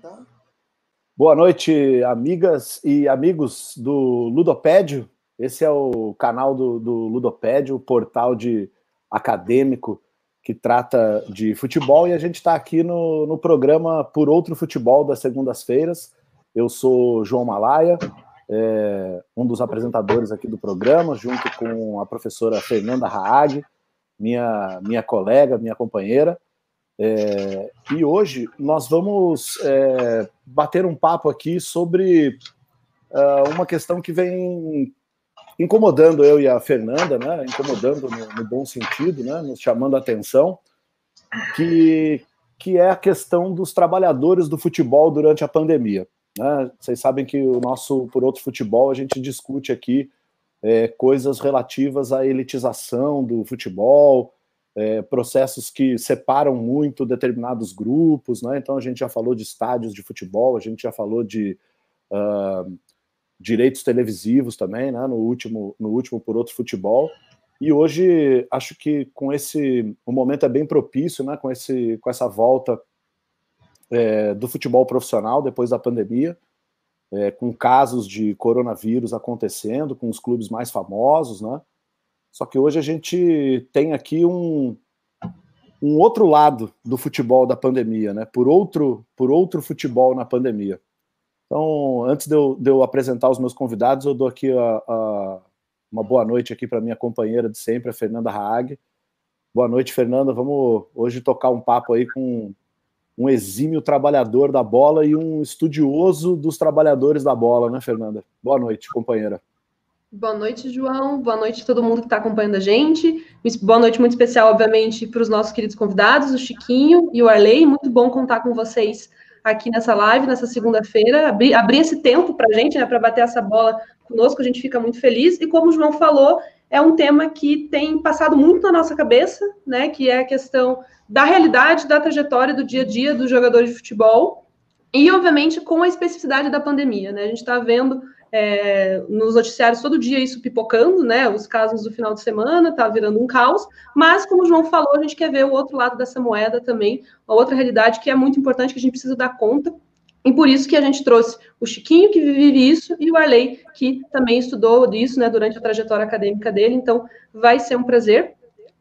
Tá. Boa noite, amigas e amigos do Ludopédio. Esse é o canal do, do Ludopédio, o portal de acadêmico que trata de futebol, e a gente está aqui no, no programa Por Outro Futebol das segundas-feiras. Eu sou João Malaya, é, um dos apresentadores aqui do programa, junto com a professora Fernanda Haag, minha, minha colega, minha companheira. É, e hoje nós vamos é, bater um papo aqui sobre uh, uma questão que vem incomodando eu e a Fernanda, né? Incomodando no, no bom sentido, né? Nos chamando a atenção, que, que é a questão dos trabalhadores do futebol durante a pandemia. Né? Vocês sabem que o nosso Por Outro Futebol a gente discute aqui é, coisas relativas à elitização do futebol, é, processos que separam muito determinados grupos, né? Então a gente já falou de estádios de futebol, a gente já falou de uh, direitos televisivos também, né? No último, no último por outro futebol. E hoje acho que com esse o momento é bem propício, né? Com esse com essa volta é, do futebol profissional depois da pandemia, é, com casos de coronavírus acontecendo, com os clubes mais famosos, né? Só que hoje a gente tem aqui um, um outro lado do futebol da pandemia, né? Por outro, por outro futebol na pandemia. Então, antes de eu, de eu apresentar os meus convidados, eu dou aqui a, a, uma boa noite aqui para minha companheira de sempre, a Fernanda Haag. Boa noite, Fernanda. Vamos hoje tocar um papo aí com um exímio trabalhador da bola e um estudioso dos trabalhadores da bola, né, Fernanda? Boa noite, companheira. Boa noite, João. Boa noite a todo mundo que está acompanhando a gente. Boa noite muito especial, obviamente, para os nossos queridos convidados, o Chiquinho e o Arley. Muito bom contar com vocês aqui nessa live, nessa segunda-feira. Abrir, abrir esse tempo para a gente, né, para bater essa bola conosco, a gente fica muito feliz. E como o João falou, é um tema que tem passado muito na nossa cabeça, né, que é a questão da realidade, da trajetória do dia a dia dos jogadores de futebol. E, obviamente, com a especificidade da pandemia, né? A gente está vendo é, nos noticiários todo dia isso pipocando, né? Os casos do final de semana, tá virando um caos. Mas, como o João falou, a gente quer ver o outro lado dessa moeda também, uma outra realidade que é muito importante, que a gente precisa dar conta. E por isso que a gente trouxe o Chiquinho, que vive isso, e o Arley, que também estudou isso né, durante a trajetória acadêmica dele. Então, vai ser um prazer.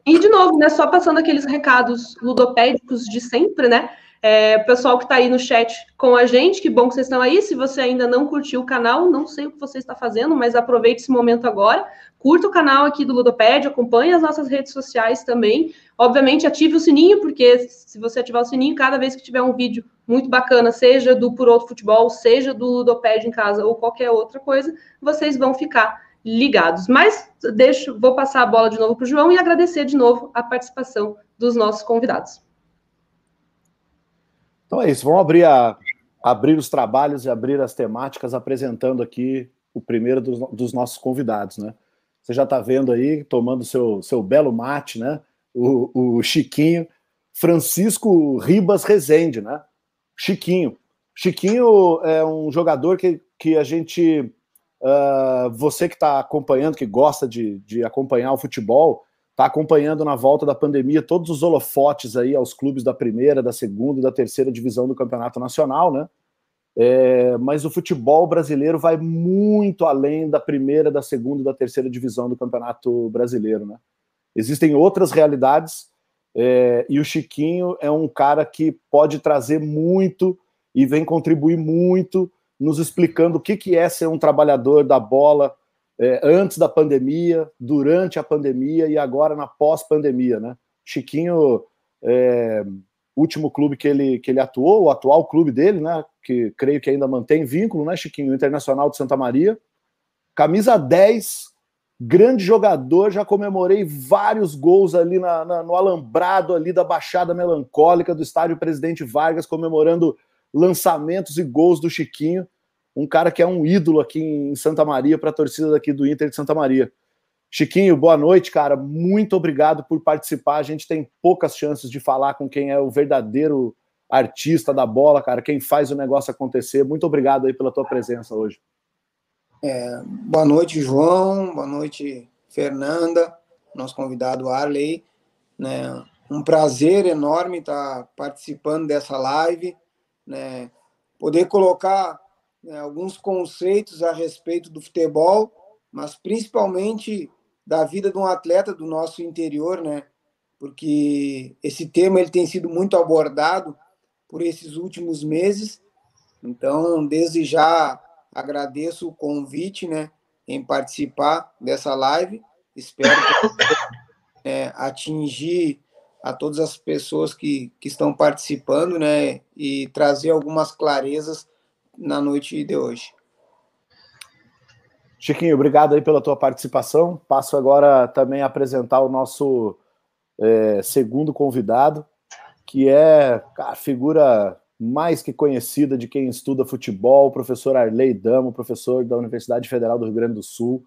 E, de novo, né, só passando aqueles recados ludopédicos de sempre, né? É, pessoal que está aí no chat com a gente, que bom que vocês estão aí. Se você ainda não curtiu o canal, não sei o que você está fazendo, mas aproveite esse momento agora. Curta o canal aqui do Ludoped, acompanhe as nossas redes sociais também. Obviamente, ative o sininho, porque se você ativar o sininho, cada vez que tiver um vídeo muito bacana, seja do Por Outro Futebol, seja do Ludoped em casa ou qualquer outra coisa, vocês vão ficar ligados. Mas deixo, vou passar a bola de novo para o João e agradecer de novo a participação dos nossos convidados. Então é isso, vamos abrir, a, abrir os trabalhos e abrir as temáticas, apresentando aqui o primeiro dos, dos nossos convidados, né? Você já está vendo aí, tomando seu, seu belo mate, né? O, o Chiquinho, Francisco Ribas Rezende, né? Chiquinho. Chiquinho é um jogador que, que a gente. Uh, você que está acompanhando, que gosta de, de acompanhar o futebol, está acompanhando na volta da pandemia todos os holofotes aí aos clubes da primeira, da segunda e da terceira divisão do campeonato nacional, né? É, mas o futebol brasileiro vai muito além da primeira, da segunda e da terceira divisão do campeonato brasileiro, né? Existem outras realidades é, e o Chiquinho é um cara que pode trazer muito e vem contribuir muito, nos explicando o que, que é ser um trabalhador da bola, é, antes da pandemia, durante a pandemia e agora na pós-pandemia, né? Chiquinho, é, último clube que ele, que ele atuou, o atual clube dele, né? Que creio que ainda mantém vínculo, né, Chiquinho? Internacional de Santa Maria. Camisa 10, grande jogador, já comemorei vários gols ali na, na, no alambrado ali da Baixada Melancólica do estádio Presidente Vargas, comemorando lançamentos e gols do Chiquinho um cara que é um ídolo aqui em Santa Maria para a torcida daqui do Inter de Santa Maria. Chiquinho, boa noite, cara. Muito obrigado por participar. A gente tem poucas chances de falar com quem é o verdadeiro artista da bola, cara, quem faz o negócio acontecer. Muito obrigado aí pela tua presença hoje. É, boa noite, João. Boa noite, Fernanda, nosso convidado Arley. Né, um prazer enorme estar participando dessa live. Né, poder colocar né, alguns conceitos a respeito do futebol, mas principalmente da vida de um atleta do nosso interior, né? Porque esse tema ele tem sido muito abordado por esses últimos meses. Então, desde já agradeço o convite, né, em participar dessa live. Espero que, é, atingir a todas as pessoas que, que estão participando, né, e trazer algumas clarezas na noite de hoje. Chiquinho, obrigado aí pela tua participação. Passo agora também a apresentar o nosso é, segundo convidado, que é a figura mais que conhecida de quem estuda futebol, professor Arley Damo, professor da Universidade Federal do Rio Grande do Sul,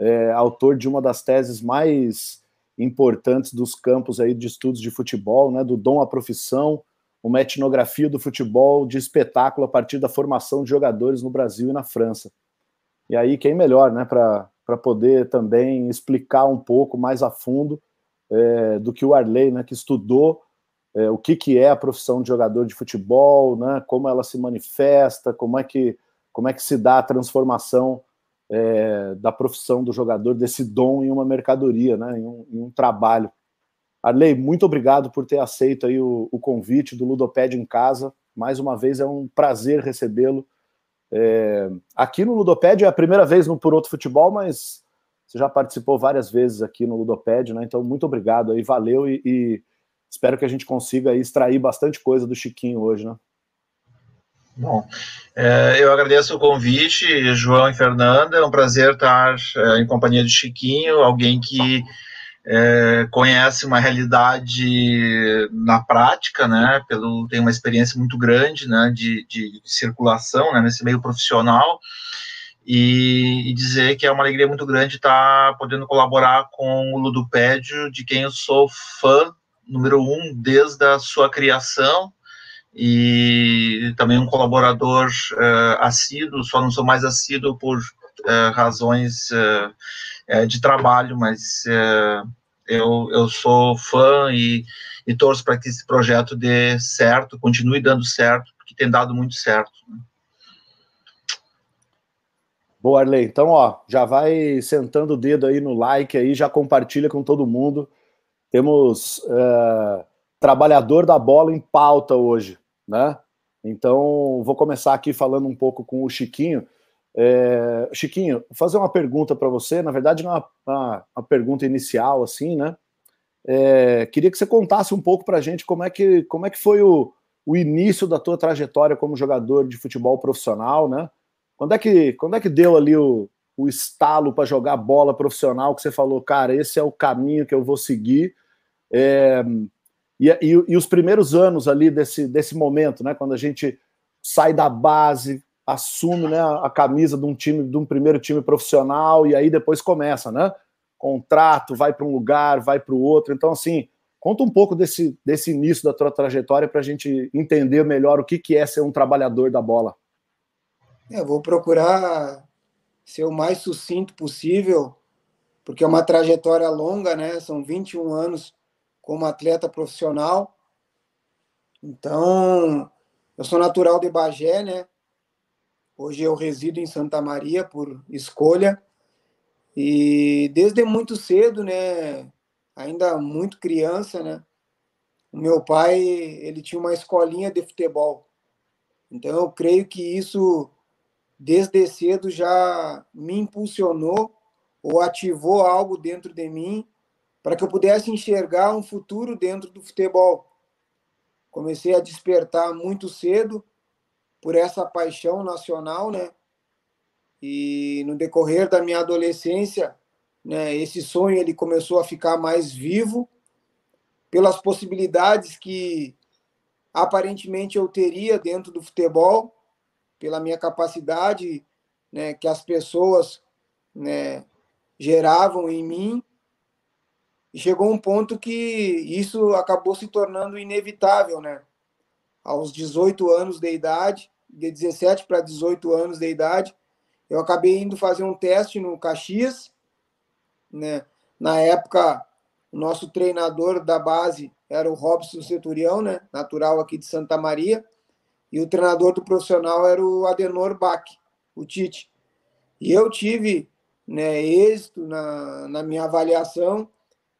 é, autor de uma das teses mais importantes dos campos aí de estudos de futebol, né, do dom à profissão, uma etnografia do futebol de espetáculo a partir da formação de jogadores no Brasil e na França. E aí, quem melhor, né, para poder também explicar um pouco mais a fundo é, do que o Arley, né, que estudou é, o que, que é a profissão de jogador de futebol, né, como ela se manifesta, como é que, como é que se dá a transformação é, da profissão do jogador, desse dom em uma mercadoria, né, em um, em um trabalho. Arley, muito obrigado por ter aceito aí o, o convite do Ludoped em casa. Mais uma vez é um prazer recebê-lo. É, aqui no Ludoped é a primeira vez no Por Outro Futebol, mas você já participou várias vezes aqui no Ludoped, né? Então, muito obrigado aí, valeu e, e espero que a gente consiga extrair bastante coisa do Chiquinho hoje, né? Bom, é, eu agradeço o convite, João e Fernanda. É um prazer estar é, em companhia de Chiquinho, alguém que é, conhece uma realidade na prática, né? Pelo tem uma experiência muito grande, né? De, de circulação, né? Nesse meio profissional e, e, dizer que é uma alegria muito grande estar podendo colaborar com o Ludopédio, de quem eu sou fã número um desde a sua criação e também um colaborador uh, assíduo, só não sou mais assíduo por uh, razões uh, de trabalho, mas eu, eu sou fã e, e torço para que esse projeto dê certo, continue dando certo, porque tem dado muito certo. Né? Boa, Arley. Então, ó, já vai sentando o dedo aí no like aí, já compartilha com todo mundo. Temos uh, trabalhador da bola em pauta hoje, né? Então, vou começar aqui falando um pouco com o Chiquinho. É, Chiquinho, vou fazer uma pergunta para você, na verdade, uma, uma, uma, pergunta inicial, assim, né? É, queria que você contasse um pouco para a gente como é que, como é que foi o, o início da tua trajetória como jogador de futebol profissional, né? Quando é que, quando é que deu ali o, o estalo para jogar bola profissional que você falou, cara, esse é o caminho que eu vou seguir? É, e, e, e, os primeiros anos ali desse, desse momento, né? Quando a gente sai da base, assume né, a camisa de um time, de um primeiro time profissional, e aí depois começa, né? Contrato, vai para um lugar, vai para o outro. Então, assim, conta um pouco desse, desse início da tua trajetória para a gente entender melhor o que, que é ser um trabalhador da bola. É, vou procurar ser o mais sucinto possível, porque é uma trajetória longa, né? São 21 anos como atleta profissional. Então, eu sou natural de Bagé, né? Hoje eu resido em Santa Maria por escolha. E desde muito cedo, né, ainda muito criança, né, o meu pai, ele tinha uma escolinha de futebol. Então eu creio que isso desde cedo já me impulsionou ou ativou algo dentro de mim para que eu pudesse enxergar um futuro dentro do futebol. Comecei a despertar muito cedo por essa paixão nacional, né? E no decorrer da minha adolescência, né, esse sonho ele começou a ficar mais vivo pelas possibilidades que aparentemente eu teria dentro do futebol, pela minha capacidade, né, que as pessoas, né, geravam em mim. E chegou um ponto que isso acabou se tornando inevitável, né? Aos 18 anos de idade, de 17 para 18 anos de idade, eu acabei indo fazer um teste no Caxias, né? Na época, o nosso treinador da base era o Robson Centurião, né? Natural aqui de Santa Maria. e o treinador do profissional era o Adenor Bach, o Tite. E eu tive né, êxito na, na minha avaliação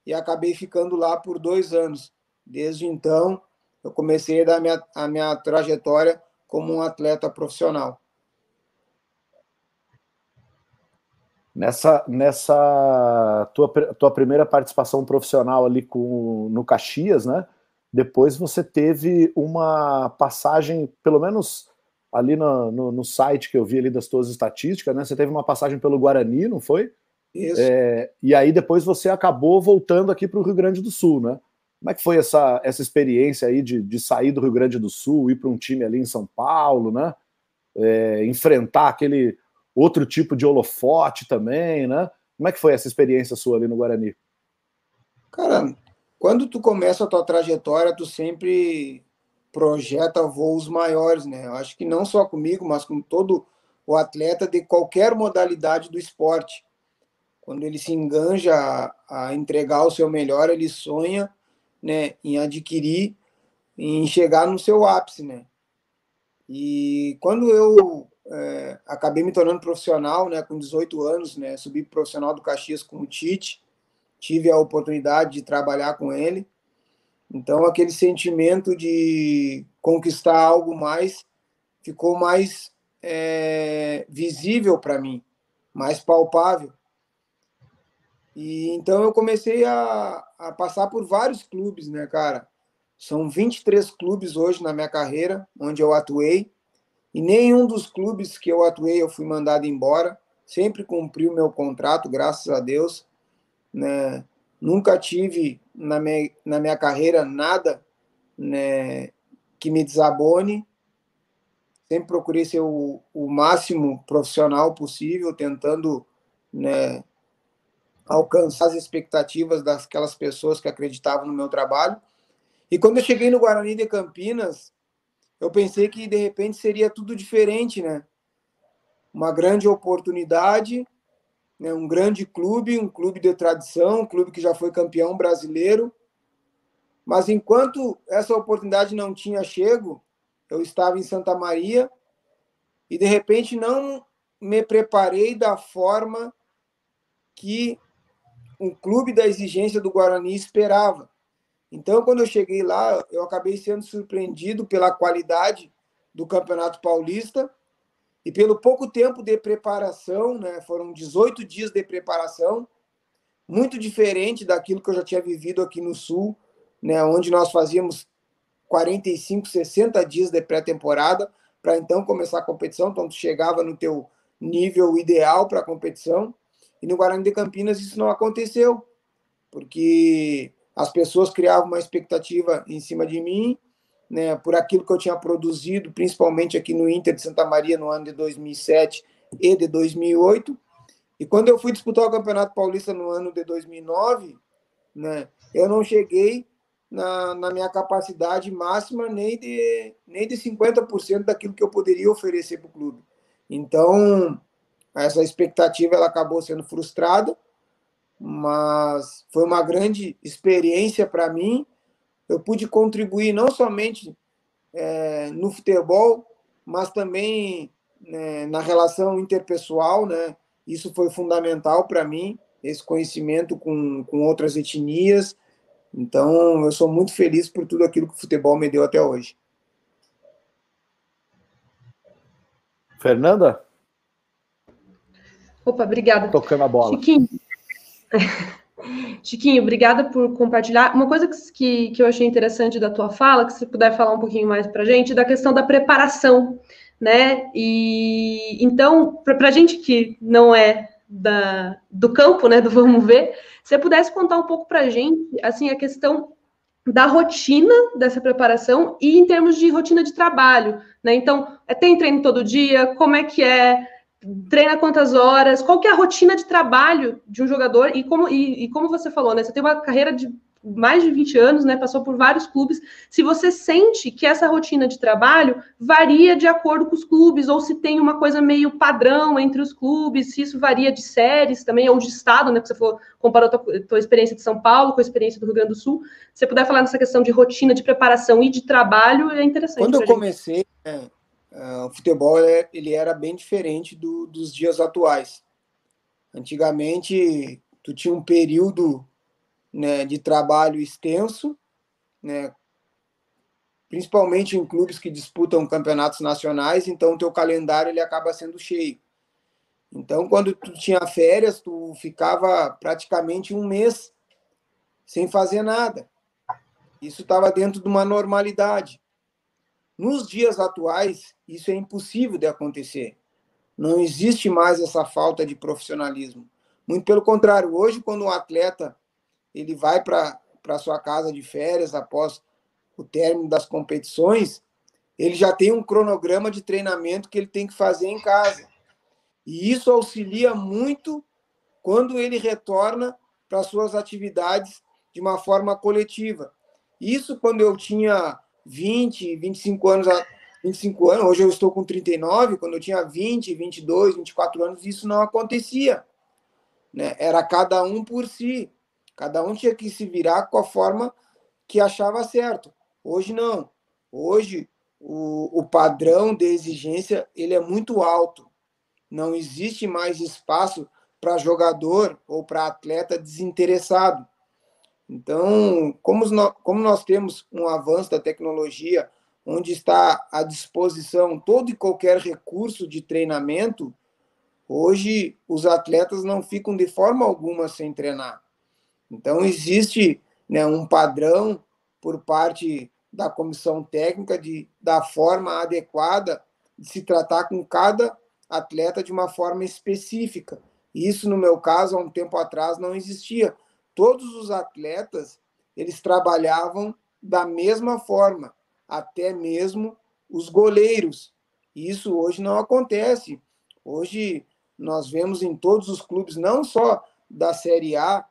e acabei ficando lá por dois anos. Desde então, eu comecei a dar minha, a minha trajetória como um atleta profissional. Nessa, nessa tua, tua primeira participação profissional ali com, no Caxias, né? Depois você teve uma passagem, pelo menos ali no, no, no, site que eu vi ali das tuas estatísticas, né? Você teve uma passagem pelo Guarani, não foi? Isso. É, e aí depois você acabou voltando aqui para o Rio Grande do Sul, né? Como é que foi essa, essa experiência aí de, de sair do Rio Grande do Sul, ir para um time ali em São Paulo, né? É, enfrentar aquele outro tipo de holofote também, né? Como é que foi essa experiência sua ali no Guarani? Cara, quando tu começa a tua trajetória, tu sempre projeta voos maiores, né? Eu acho que não só comigo, mas com todo o atleta de qualquer modalidade do esporte. Quando ele se enganja a, a entregar o seu melhor, ele sonha né, em adquirir, em chegar no seu ápice, né? E quando eu é, acabei me tornando profissional, né, com 18 anos, né, subi profissional do Caxias com o Tite, tive a oportunidade de trabalhar com ele. Então, aquele sentimento de conquistar algo mais ficou mais é, visível para mim, mais palpável. E então eu comecei a, a passar por vários clubes, né, cara? São 23 clubes hoje na minha carreira, onde eu atuei. E nenhum dos clubes que eu atuei eu fui mandado embora. Sempre cumpri o meu contrato, graças a Deus. Né? Nunca tive na minha, na minha carreira nada né, que me desabone. Sempre procurei ser o, o máximo profissional possível, tentando né, alcançar as expectativas daquelas pessoas que acreditavam no meu trabalho. E quando eu cheguei no Guarani de Campinas, eu pensei que de repente seria tudo diferente, né? Uma grande oportunidade, né? um grande clube, um clube de tradição, um clube que já foi campeão brasileiro. Mas enquanto essa oportunidade não tinha chego, eu estava em Santa Maria e de repente não me preparei da forma que um clube da exigência do Guarani esperava. Então, quando eu cheguei lá, eu acabei sendo surpreendido pela qualidade do Campeonato Paulista e pelo pouco tempo de preparação, né? Foram 18 dias de preparação, muito diferente daquilo que eu já tinha vivido aqui no Sul, né? Onde nós fazíamos 45, 60 dias de pré-temporada para então começar a competição. Então, tu chegava no teu nível ideal para a competição. E no Guarani de Campinas isso não aconteceu, porque as pessoas criavam uma expectativa em cima de mim, né, por aquilo que eu tinha produzido, principalmente aqui no Inter de Santa Maria no ano de 2007 e de 2008. E quando eu fui disputar o Campeonato Paulista no ano de 2009, né, eu não cheguei na, na minha capacidade máxima nem de, nem de 50% daquilo que eu poderia oferecer para o clube. Então, essa expectativa ela acabou sendo frustrada mas foi uma grande experiência para mim. Eu pude contribuir não somente é, no futebol, mas também né, na relação interpessoal, né? Isso foi fundamental para mim, esse conhecimento com, com outras etnias. Então, eu sou muito feliz por tudo aquilo que o futebol me deu até hoje. Fernanda? Opa, obrigada. Tocando a bola. Chiquinho, Chiquinho, obrigada por compartilhar. Uma coisa que, que eu achei interessante da tua fala, que você puder falar um pouquinho mais para a gente, da questão da preparação, né? E então, para a gente que não é da, do campo, né, do vamos ver, se você pudesse contar um pouco para a gente, assim, a questão da rotina dessa preparação e em termos de rotina de trabalho, né? Então, é, tem treino todo dia? Como é que é? Treina quantas horas, qual que é a rotina de trabalho de um jogador e como, e, e como você falou, né? Você tem uma carreira de mais de 20 anos, né? Passou por vários clubes. Se você sente que essa rotina de trabalho varia de acordo com os clubes, ou se tem uma coisa meio padrão entre os clubes, se isso varia de séries também, ou de estado, né? Que você falou, comparou a tua, tua experiência de São Paulo com a experiência do Rio Grande do Sul. Se você puder falar nessa questão de rotina de preparação e de trabalho, é interessante. Quando eu gente. comecei, né, uh, o futebol ele era bem diferente do, dos dias atuais. Antigamente, tu tinha um período né, de trabalho extenso, né, principalmente em clubes que disputam campeonatos nacionais, então o teu calendário ele acaba sendo cheio. Então, quando tu tinha férias, tu ficava praticamente um mês sem fazer nada. Isso estava dentro de uma normalidade. Nos dias atuais, isso é impossível de acontecer. Não existe mais essa falta de profissionalismo. Muito pelo contrário, hoje, quando um atleta ele vai para sua casa de férias após o término das competições, ele já tem um cronograma de treinamento que ele tem que fazer em casa. E isso auxilia muito quando ele retorna para suas atividades de uma forma coletiva. Isso quando eu tinha 20, 25 anos, 25 anos, hoje eu estou com 39, quando eu tinha 20, 22, 24 anos, isso não acontecia. Né? Era cada um por si. Cada um tinha que se virar com a forma que achava certo. Hoje não. Hoje o, o padrão de exigência ele é muito alto. Não existe mais espaço para jogador ou para atleta desinteressado. Então, como nós, como nós temos um avanço da tecnologia, onde está à disposição todo e qualquer recurso de treinamento, hoje os atletas não ficam de forma alguma sem treinar. Então, existe né, um padrão por parte da comissão técnica de, da forma adequada de se tratar com cada atleta de uma forma específica. Isso, no meu caso, há um tempo atrás, não existia. Todos os atletas, eles trabalhavam da mesma forma, até mesmo os goleiros. Isso hoje não acontece. Hoje nós vemos em todos os clubes, não só da Série A,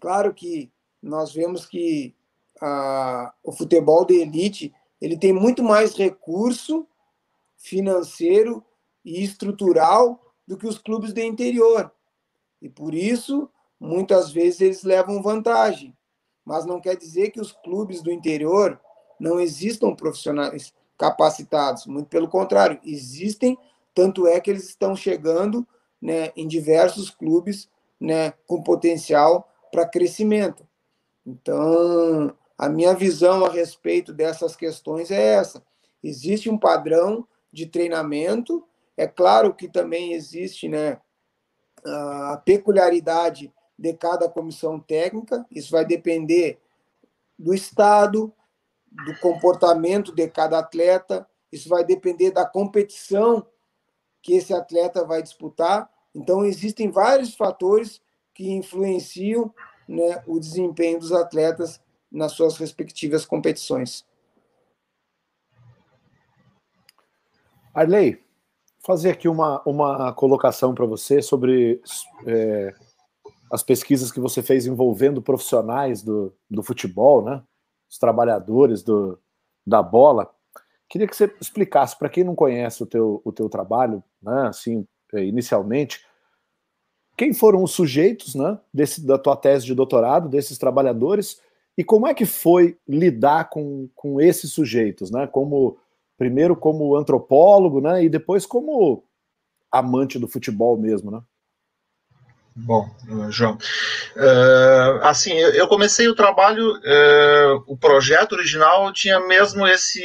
Claro que nós vemos que a, o futebol de elite ele tem muito mais recurso financeiro e estrutural do que os clubes de interior. E por isso, muitas vezes eles levam vantagem. Mas não quer dizer que os clubes do interior não existam profissionais capacitados. Muito pelo contrário, existem, tanto é que eles estão chegando né, em diversos clubes né, com potencial para crescimento. Então, a minha visão a respeito dessas questões é essa. Existe um padrão de treinamento, é claro que também existe né, a peculiaridade de cada comissão técnica, isso vai depender do estado, do comportamento de cada atleta, isso vai depender da competição que esse atleta vai disputar. Então, existem vários fatores que influenciam né, o desempenho dos atletas nas suas respectivas competições. Arley, fazer aqui uma, uma colocação para você sobre é, as pesquisas que você fez envolvendo profissionais do, do futebol, né? Os trabalhadores do, da bola. Queria que você explicasse, para quem não conhece o teu, o teu trabalho, né, assim, é, inicialmente, quem foram os sujeitos né, desse, da tua tese de doutorado, desses trabalhadores, e como é que foi lidar com, com esses sujeitos, né? Como primeiro como antropólogo, né? E depois como amante do futebol mesmo, né? Bom, João, uh, assim, eu comecei o trabalho, uh, o projeto original tinha mesmo esse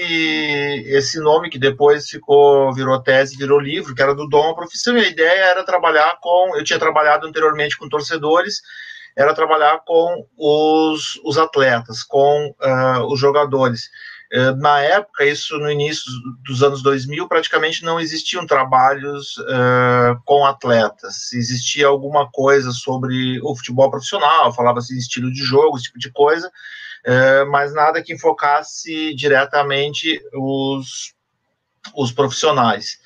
esse nome que depois ficou virou tese, virou livro, que era do dom à profissão. E a ideia era trabalhar com, eu tinha trabalhado anteriormente com torcedores, era trabalhar com os, os atletas, com uh, os jogadores. Eh, na época, isso no início dos anos 2000, praticamente não existiam trabalhos uh, com atletas. Existia alguma coisa sobre o futebol profissional, falava-se em estilo de jogo, esse tipo de coisa, uh, mas nada que enfocasse diretamente os, os profissionais.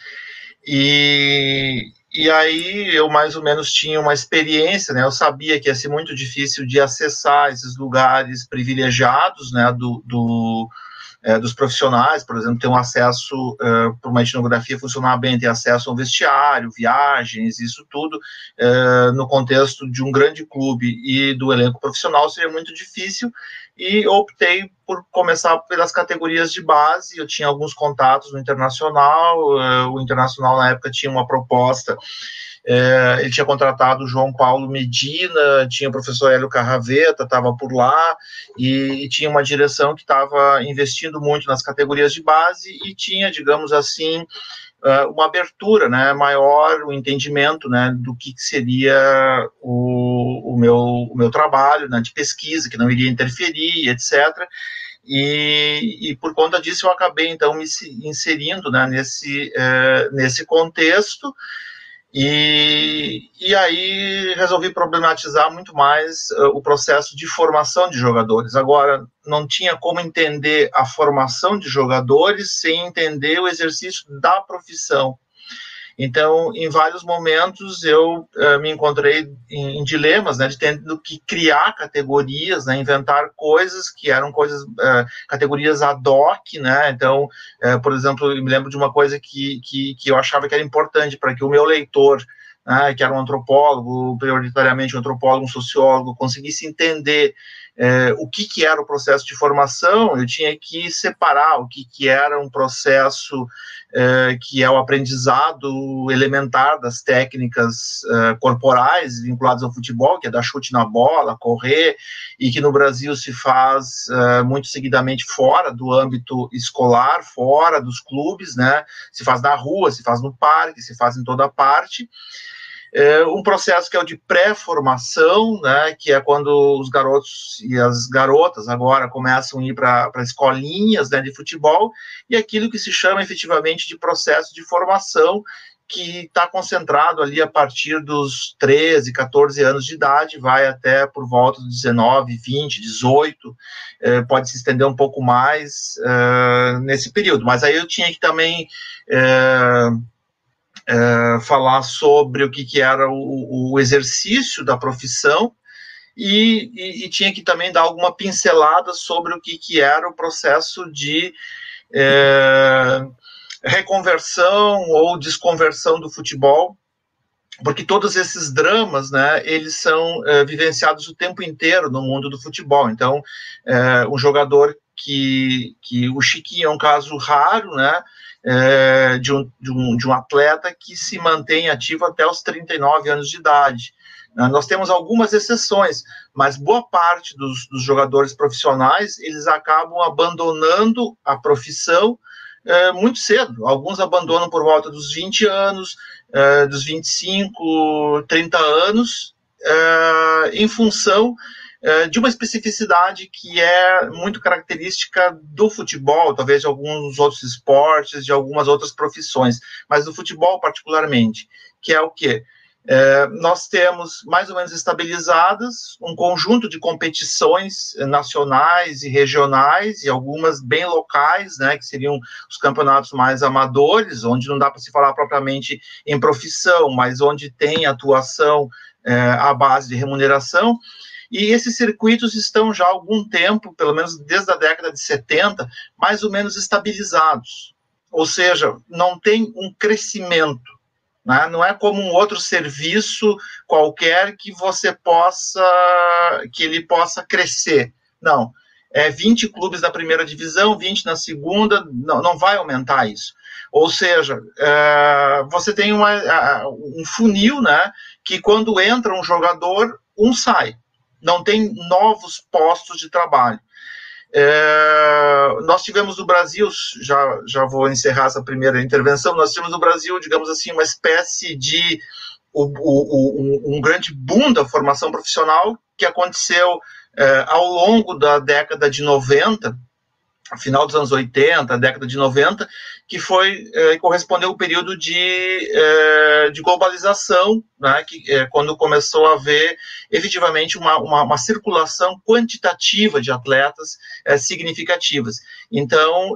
E, e aí eu mais ou menos tinha uma experiência, né? Eu sabia que ia ser muito difícil de acessar esses lugares privilegiados, né? Do, do é, dos profissionais, por exemplo, ter um acesso é, para uma etnografia funcionar bem, ter acesso a um vestiário, viagens, isso tudo, é, no contexto de um grande clube e do elenco profissional seria muito difícil, e optei por começar pelas categorias de base. Eu tinha alguns contatos no internacional, é, o internacional na época tinha uma proposta é, ele tinha contratado o João Paulo Medina, tinha o professor Hélio Carraveta, estava por lá, e, e, tinha uma direção que estava investindo muito nas categorias de base e tinha, digamos assim, uh, uma abertura né, maior, o um entendimento né, do que, que seria o, o, meu, o meu trabalho né, de pesquisa, que não iria interferir, etc. E, e, por conta disso eu acabei então me inserindo né, nesse, uh, nesse contexto e, e aí resolvi problematizar muito mais uh, o processo de formação de jogadores. Agora, não tinha como entender a formação de jogadores sem entender o exercício da profissão. Então, em vários momentos, eu uh, me encontrei em, em, dilemas, né, de tendo que criar categorias, né, inventar coisas que eram coisas, uh, categorias ad hoc, né, então, uh, por exemplo, eu me lembro de uma coisa que, que, que eu achava que era importante para que o meu leitor, né, que era um antropólogo, prioritariamente um antropólogo, um sociólogo, conseguisse entender é, o que, que era o processo de formação, eu tinha que separar o que, que era um processo é, que é o aprendizado elementar das técnicas é, corporais vinculadas ao futebol, que é dar chute na bola, correr, e que no Brasil se faz é, muito seguidamente fora do âmbito escolar, fora dos clubes, né? Se faz na rua, se faz no parque, se faz em toda parte é, um processo que é o de pré-formação, né, que é quando os garotos e as garotas agora começam a ir para escolinhas né, de futebol, e aquilo que se chama efetivamente de processo de formação, que está concentrado ali a partir dos 13, 14 anos de idade, vai até por volta dos 19, 20, 18, é, pode se estender um pouco mais é, nesse período. Mas aí eu tinha que também é, é, falar sobre o que, que era o, o exercício da profissão e, e, e, tinha que também dar alguma pincelada sobre o que, que era o processo de é, reconversão ou desconversão do futebol, porque todos esses dramas, né, eles são é, vivenciados o tempo inteiro no mundo do futebol. Então, é, um jogador que, que o Chiquinho é um caso raro, né, é, de, um, de, um, de um atleta que se mantém ativo até os 39 anos de idade. Né? Nós temos algumas exceções, mas boa parte dos, dos, jogadores profissionais eles acabam abandonando a profissão é, muito cedo. Alguns abandonam por volta dos 20 anos, é, dos 25, 30 anos, é, em função de uma especificidade que é muito característica do futebol, talvez de alguns outros esportes, de algumas outras profissões, mas do futebol particularmente, que é o quê? É, nós temos mais ou menos estabilizadas um conjunto de competições nacionais e regionais e algumas bem locais, né, que seriam os campeonatos mais amadores, onde não dá para se falar propriamente em profissão, mas onde tem atuação é, à base de remuneração. E esses circuitos estão já há algum tempo, pelo menos desde a década de 70, mais ou menos estabilizados. Ou seja, não tem um crescimento. Né? Não é como um outro serviço qualquer que você possa, que ele possa crescer. Não. É 20 clubes da primeira divisão, 20 na segunda, não, não vai aumentar isso. Ou seja, é, você tem uma, um funil, né? Que quando entra um jogador, um sai não tem novos postos de trabalho. É, nós tivemos no Brasil, já, já vou encerrar essa primeira intervenção, nós tivemos no Brasil, digamos assim, uma espécie de o, o, um, um, grande boom da formação profissional que aconteceu é, ao longo da década de 90, final dos anos 80, década de 90, que foi é, correspondeu ao período de, é, de globalização, né, que, é, quando começou a haver efetivamente uma, uma, uma circulação quantitativa de atletas é, significativas. Então,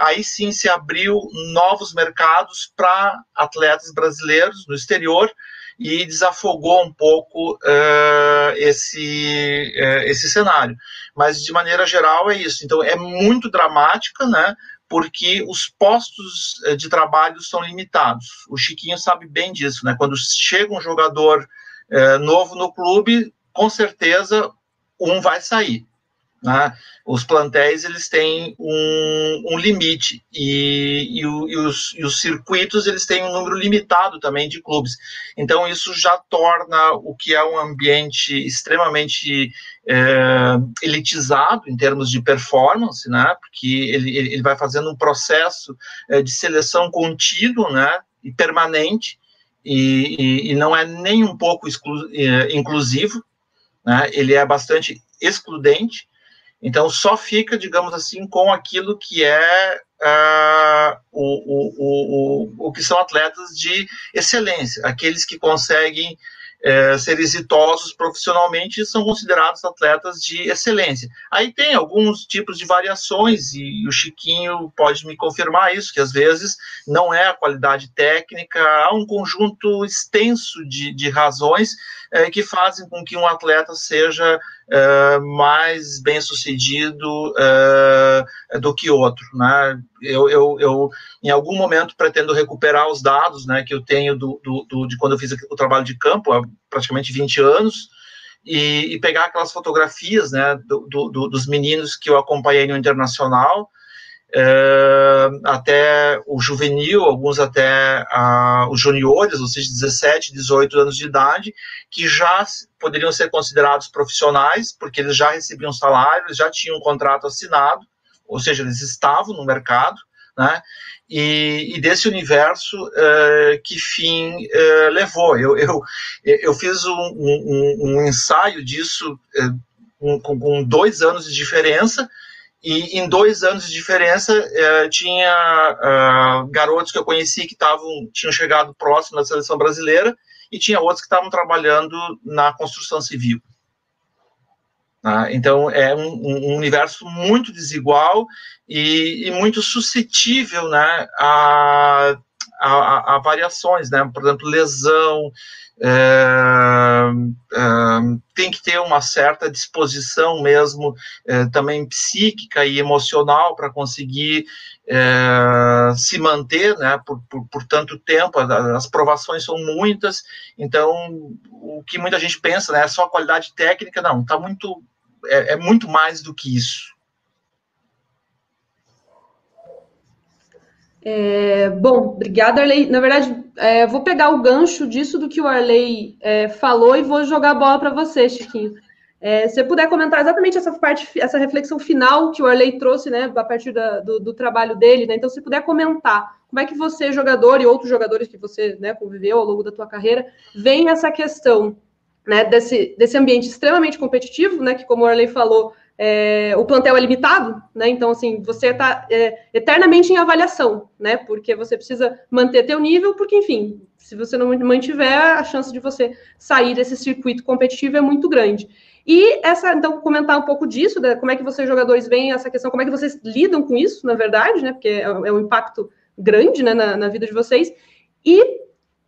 aí sim se abriu novos mercados para atletas brasileiros no exterior, e desafogou um pouco uh, esse, uh, esse cenário. Mas, de maneira geral, é isso. Então, é muito dramática, né? Porque os postos uh, de trabalho são limitados. O Chiquinho sabe bem disso, né? Quando chega um jogador novo no clube, com certeza um vai sair. Né? Os plantéis eles têm um, um limite e, e, o, e, os, e, os, circuitos eles têm um número limitado também de clubes. Então isso já torna o que é um ambiente extremamente é, elitizado em termos de performance, né? Porque ele, ele vai fazendo um processo é, de seleção contínuo, né? E permanente e, e não é nem um pouco exclu, é, inclusivo, né? Ele é bastante excludente então, só fica, digamos assim, com aquilo que é uh, o, o, o, o que são atletas de excelência, aqueles que conseguem é, ser exitosos profissionalmente são considerados atletas de excelência. Aí tem alguns tipos de variações, e o Chiquinho pode me confirmar isso, que às vezes não é a qualidade técnica, há um conjunto extenso de, de razões é, que fazem com que um atleta seja é, mais bem sucedido é, do que outro. Né? Eu, eu, eu, em algum momento, pretendo recuperar os dados né, que eu tenho do, do, do, de quando eu fiz o trabalho de campo, há praticamente 20 anos, e, e pegar aquelas fotografias né, dos meninos que eu acompanhei no Internacional, até o juvenil, alguns até os juniores, ou seja, 17, 18 anos de idade, que já poderiam ser considerados profissionais, porque eles já recebiam salário, eles já tinham um contrato assinado, ou seja, eles estavam no mercado, né? E, e desse universo uh, que fim uh, levou. Eu, eu, eu fiz um, um, um ensaio disso com, com dois anos de diferença, e em dois anos de diferença, eh, tinha uh, garotos que eu conheci que tavam, tinham chegado próximo da seleção brasileira e tinha outros que estavam trabalhando na construção civil. Tá? Então, é um, um, universo muito desigual e, e muito suscetível né, a, a, a, variações, né? por exemplo, lesão, tem que ter uma certa disposição mesmo, é, também psíquica e emocional para conseguir é, se manter né, por, por, por, tanto tempo, as provações são muitas, então o que muita gente pensa né, é só qualidade técnica, não, tá muito, é, é muito mais do que isso. É, bom, obrigada, Arley. Na verdade, é, vou pegar o gancho disso do que o Arley é, falou e vou jogar a bola para você, Chiquinho. É, se você puder comentar exatamente essa parte, essa reflexão final que o Arley trouxe, né, a partir da, do, do, trabalho dele, né? Então, se puder comentar, como é que você, jogador, e outros jogadores que você né, conviveu ao longo da tua carreira, vem essa questão né, desse, desse ambiente extremamente competitivo, né? Que, como o Arley falou, é, o plantel é limitado, né? Então, assim, você está é, eternamente em avaliação, né? Porque você precisa manter teu nível, porque, enfim, se você não mantiver, a chance de você sair desse circuito competitivo é muito grande. E essa, então, comentar um pouco disso, né, como é que vocês, jogadores, veem essa questão, como é que vocês lidam com isso, na verdade, né? Porque é, é um impacto grande né, na, na, vida de vocês. E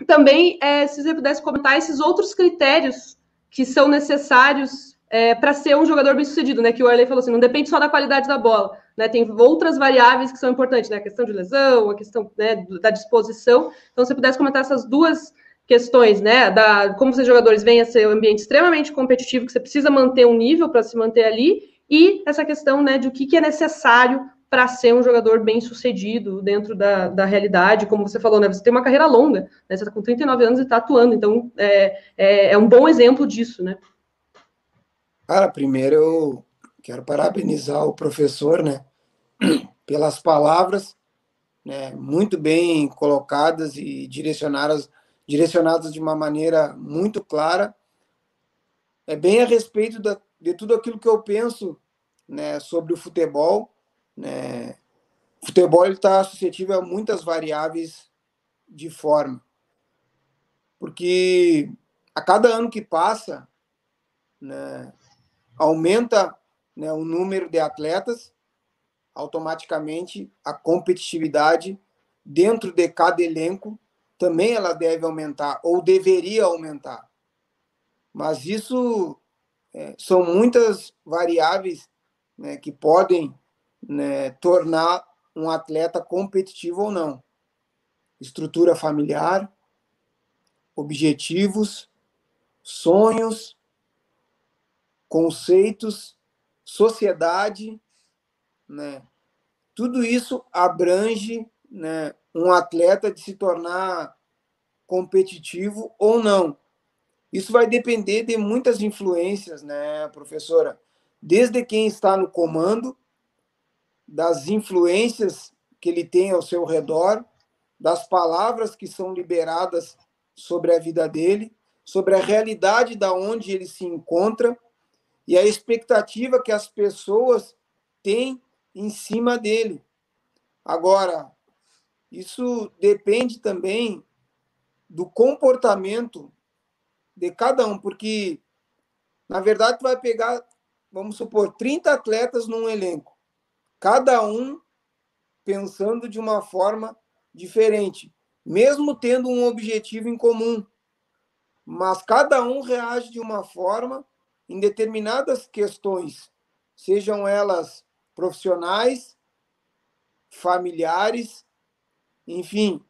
também, é, se você pudesse comentar esses outros critérios que são necessários é, para ser um jogador bem sucedido, né? Que o Arley falou assim, não depende só da qualidade da bola, né? Tem outras variáveis que são importantes, né? A questão de lesão, a questão né, da disposição. Então, se você pudesse comentar essas duas questões, né? Da como vocês jogadores vêm a ser um ambiente extremamente competitivo, que você precisa manter um nível para se manter ali, e essa questão, né, de o que, que é necessário para ser um jogador bem sucedido dentro da, da realidade, como você falou, né? Você tem uma carreira longa, né? Você está com 39 anos e está atuando, então é, é, é um bom exemplo disso, né? Cara, primeiro eu quero parabenizar o professor, né, pelas palavras, né, muito bem colocadas e direcionadas, direcionadas de uma maneira muito clara. É bem a respeito da, de tudo aquilo que eu penso, né, sobre o futebol, Né? O futebol está suscetível a muitas variáveis de forma. Porque a cada ano que passa, né, aumenta né, o número de atletas, automaticamente a competitividade dentro de cada elenco também ela deve aumentar ou deveria aumentar. Mas isso é, são muitas variáveis né, que podem né, tornar um atleta competitivo ou não. Estrutura familiar, objetivos, sonhos, conceitos, sociedade, né? Tudo isso abrange né, um atleta de se tornar competitivo ou não. Isso vai depender de muitas influências, né, professora? Desde quem está no comando, das influências que ele tem ao seu redor, das palavras que são liberadas sobre a vida dele, sobre a realidade da onde ele se encontra e a expectativa que as pessoas têm em cima dele. Agora, isso depende também do comportamento de cada um, porque na verdade tu vai pegar, vamos supor, 30 atletas num elenco, cada um pensando de uma forma diferente, mesmo tendo um objetivo em comum. Mas cada um reage de uma forma em determinadas questões, sejam elas profissionais, familiares, enfim.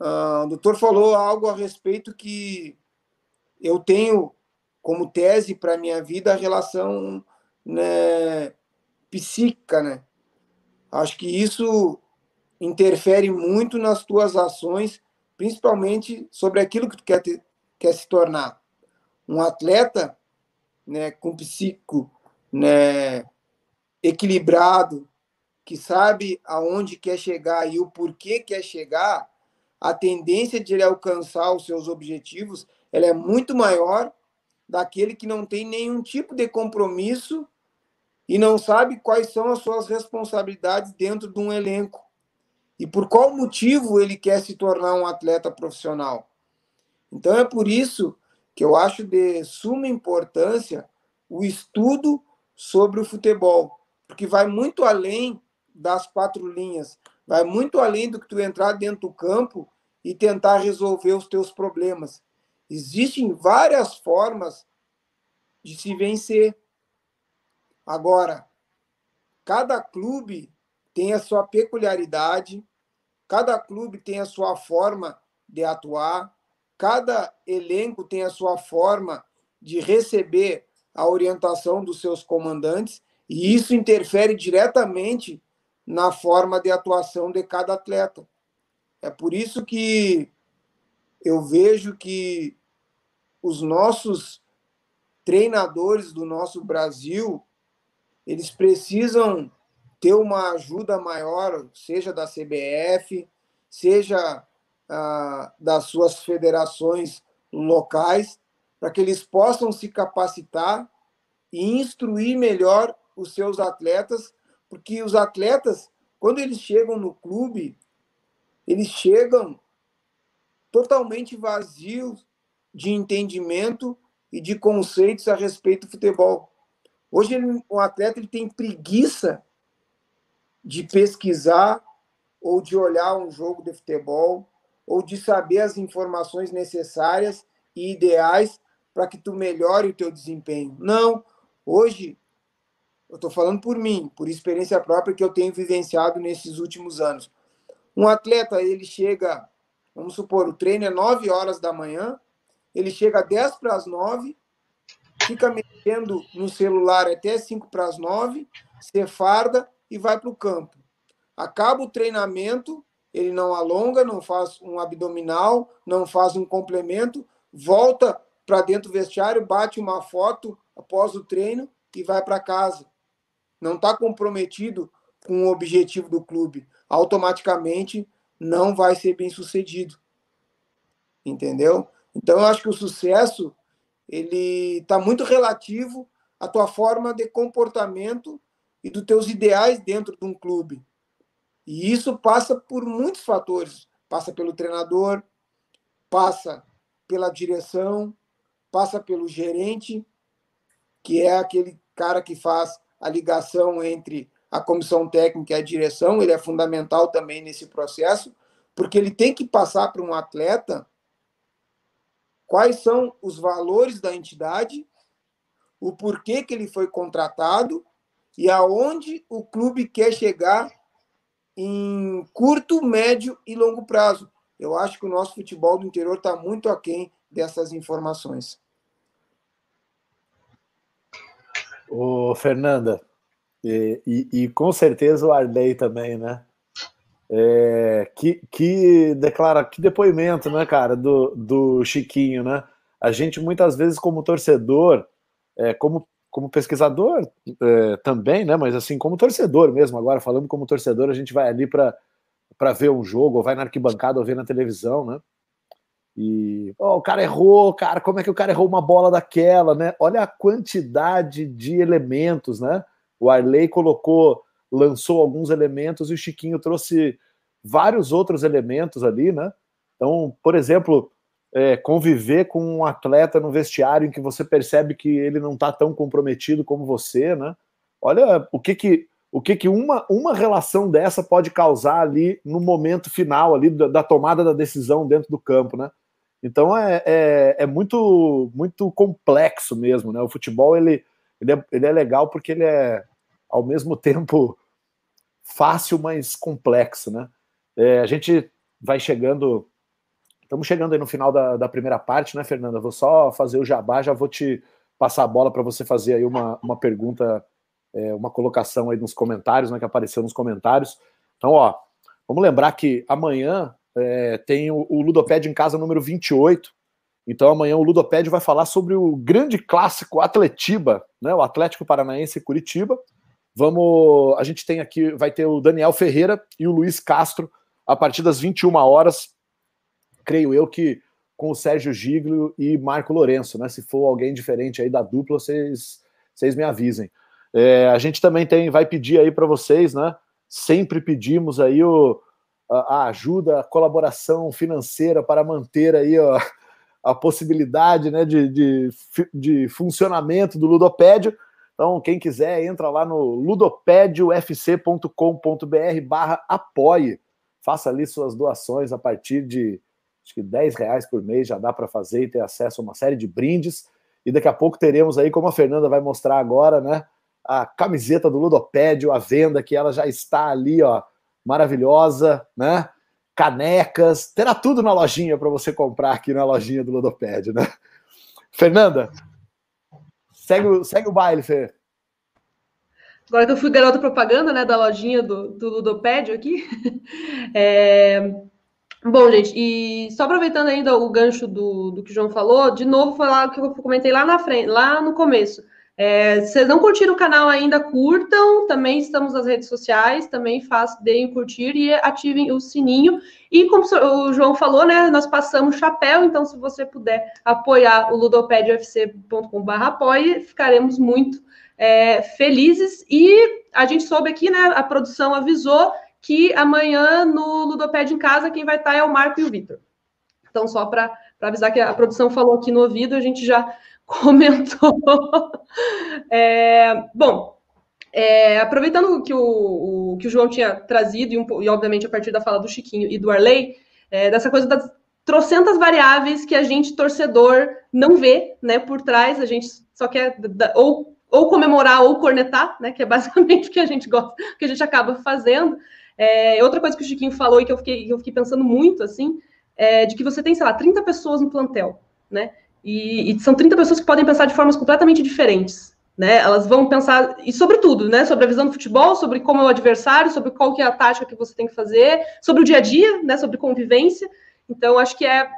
Uh, o doutor falou algo a respeito que eu tenho como tese para minha vida a relação né, psíquica, né? Acho que isso interfere muito nas tuas ações, principalmente sobre aquilo que tu quer, ter, quer se tornar. Um atleta né, com psíquico né, equilibrado, que sabe aonde quer chegar e o porquê quer chegar, a tendência de ele alcançar os seus objetivos ela é muito maior daquele que não tem nenhum tipo de compromisso e não sabe quais são as suas responsabilidades dentro de um elenco. E por qual motivo ele quer se tornar um atleta profissional. Então é por isso que eu acho de suma importância o estudo sobre o futebol, porque vai muito além das quatro linhas, vai muito além do que tu entrar dentro do campo e tentar resolver os teus problemas. Existem várias formas de se vencer. Agora, cada clube tem a sua peculiaridade, cada clube tem a sua forma de atuar, cada elenco tem a sua forma de receber a orientação dos seus comandantes, e isso interfere diretamente na forma de atuação de cada atleta. É por isso que eu vejo que os nossos treinadores do nosso Brasil, eles precisam ter uma ajuda maior, seja da CBF, seja ah, das suas federações locais, para que eles possam se capacitar e instruir melhor os seus atletas, porque os atletas, quando eles chegam no clube, eles chegam totalmente vazios de entendimento e de conceitos a respeito do futebol. Hoje, ele, um atleta ele tem preguiça de pesquisar ou de olhar um jogo de futebol ou de saber as informações necessárias e ideais para que tu melhore o teu desempenho. Não, hoje eu estou falando por mim, por experiência própria que eu tenho vivenciado nesses últimos anos. Um atleta, ele chega, vamos supor, o treino é 9 horas da manhã, ele chega 10 para as 9, fica mexendo no celular até 5 para as 9, se farda e vai para o campo. Acaba o treinamento, ele não alonga, não faz um abdominal, não faz um complemento, volta para dentro do vestiário, bate uma foto após o treino e vai para casa. Não está comprometido com o objetivo do clube. Automaticamente não vai ser bem sucedido. Entendeu? Então, eu acho que o sucesso ele está muito relativo à tua forma de comportamento e dos teus ideais dentro de um clube. E isso passa por muitos fatores. Passa pelo treinador, passa pela direção, passa pelo gerente, que é aquele cara que faz a ligação entre a comissão técnica e a direção. Ele é fundamental também nesse processo, porque ele tem que passar para um atleta quais são os valores da entidade, o porquê que ele foi contratado e aonde o clube quer chegar em curto, médio e longo prazo. Eu acho que o nosso futebol do interior está muito aquém dessas informações. Ô, Fernanda, e, e, e, com certeza o Arley também, né? É, que, que declara, que depoimento, né, cara, do, do Chiquinho, né? A gente muitas vezes, como torcedor, é, como como pesquisador é, também, né? Mas assim, como torcedor mesmo, agora falando como torcedor, a gente vai ali para ver um jogo, ou vai na arquibancada ou ver na televisão, né? E oh, o cara errou, cara, como é que o cara errou uma bola daquela, né? Olha a quantidade de elementos, né? O Arley colocou, lançou alguns elementos e o Chiquinho trouxe vários outros elementos ali, né? Então, por exemplo, é, conviver com um atleta no vestiário em que você percebe que ele não está tão comprometido como você, né? Olha o que que o que que uma, uma relação dessa pode causar ali no momento final ali da, da tomada da decisão dentro do campo, né? Então é, é, é, muito muito complexo mesmo, né? O futebol ele, ele, é, ele é legal porque ele é ao mesmo tempo fácil, mas complexo, né? É, a gente vai chegando Estamos chegando aí no final da, da primeira parte, né, Fernanda? Vou só fazer o jabá, já vou te passar a bola para você fazer aí uma, uma pergunta, é, uma colocação aí nos comentários, né, que apareceu nos comentários. Então, ó, vamos lembrar que amanhã é, tem o, o Ludopédio em casa número 28. Então, amanhã o Ludopédio vai falar sobre o grande clássico Atletiba, né, o Atlético Paranaense Curitiba. Vamos, a gente tem aqui, vai ter o Daniel Ferreira e o Luiz Castro a partir das 21 horas creio eu que com o Sérgio Giglio e Marco Lourenço, né? Se for alguém diferente aí da dupla, vocês, vocês me avisem. É, a gente também tem, vai pedir aí para vocês, né? Sempre pedimos aí o, a, a, ajuda, a colaboração financeira para manter aí ó, a possibilidade né, de, de, de funcionamento do Ludopédio. Então, quem quiser, entra lá no ludopediofc.com.br barra apoie. Faça ali suas doações a partir de acho que 10 reais por mês já dá para fazer e ter acesso a uma série de brindes. E daqui a pouco teremos aí, como a Fernanda vai mostrar agora, né? A camiseta do Ludopédio, a venda, que ela já está ali, ó, maravilhosa, né? Canecas, terá tudo na lojinha para você comprar aqui na lojinha do Ludopédio, né? Fernanda, segue, segue o baile, Fê. Agora que eu fui garota propaganda, né, da lojinha do, do Ludopédio aqui, é, Bom, gente, e só aproveitando ainda o gancho do, do que o João falou, de novo falar o que eu comentei lá na frente, lá no começo. É, se vocês não curtiram o canal ainda, curtam. Também estamos nas redes sociais, também façam, deem curtir e ativem o sininho. E como o João falou, né? Nós passamos chapéu, então se você puder apoiar o ludopedufc.com.br apoie, ficaremos muito é, felizes. E a gente soube aqui, né? A produção avisou que amanhã no Ludoped em casa quem vai estar é o Marco e o Vitor. Então, só para avisar que a produção falou aqui no ouvido, a gente já comentou. é, bom, é, aproveitando que o, o, que o João tinha trazido, e, um, e, obviamente a partir da fala do Chiquinho e do Arley, é, dessa coisa das trocentas variáveis que a gente, torcedor, não vê né, por trás, a gente só quer ou, ou comemorar ou cornetar, né, que é basicamente o que a gente gosta, que a gente acaba fazendo. É, outra coisa que o Chiquinho falou e que eu fiquei, eu fiquei pensando muito, assim, é de que você tem, sei lá, 30 pessoas no plantel, né? E, e, são 30 pessoas que podem pensar de formas completamente diferentes, né? Elas vão pensar, e sobre tudo, né? Sobre a visão do futebol, sobre como é o adversário, sobre qual que é a tática que você tem que fazer, sobre o dia a dia, né? Sobre convivência. Então, acho que é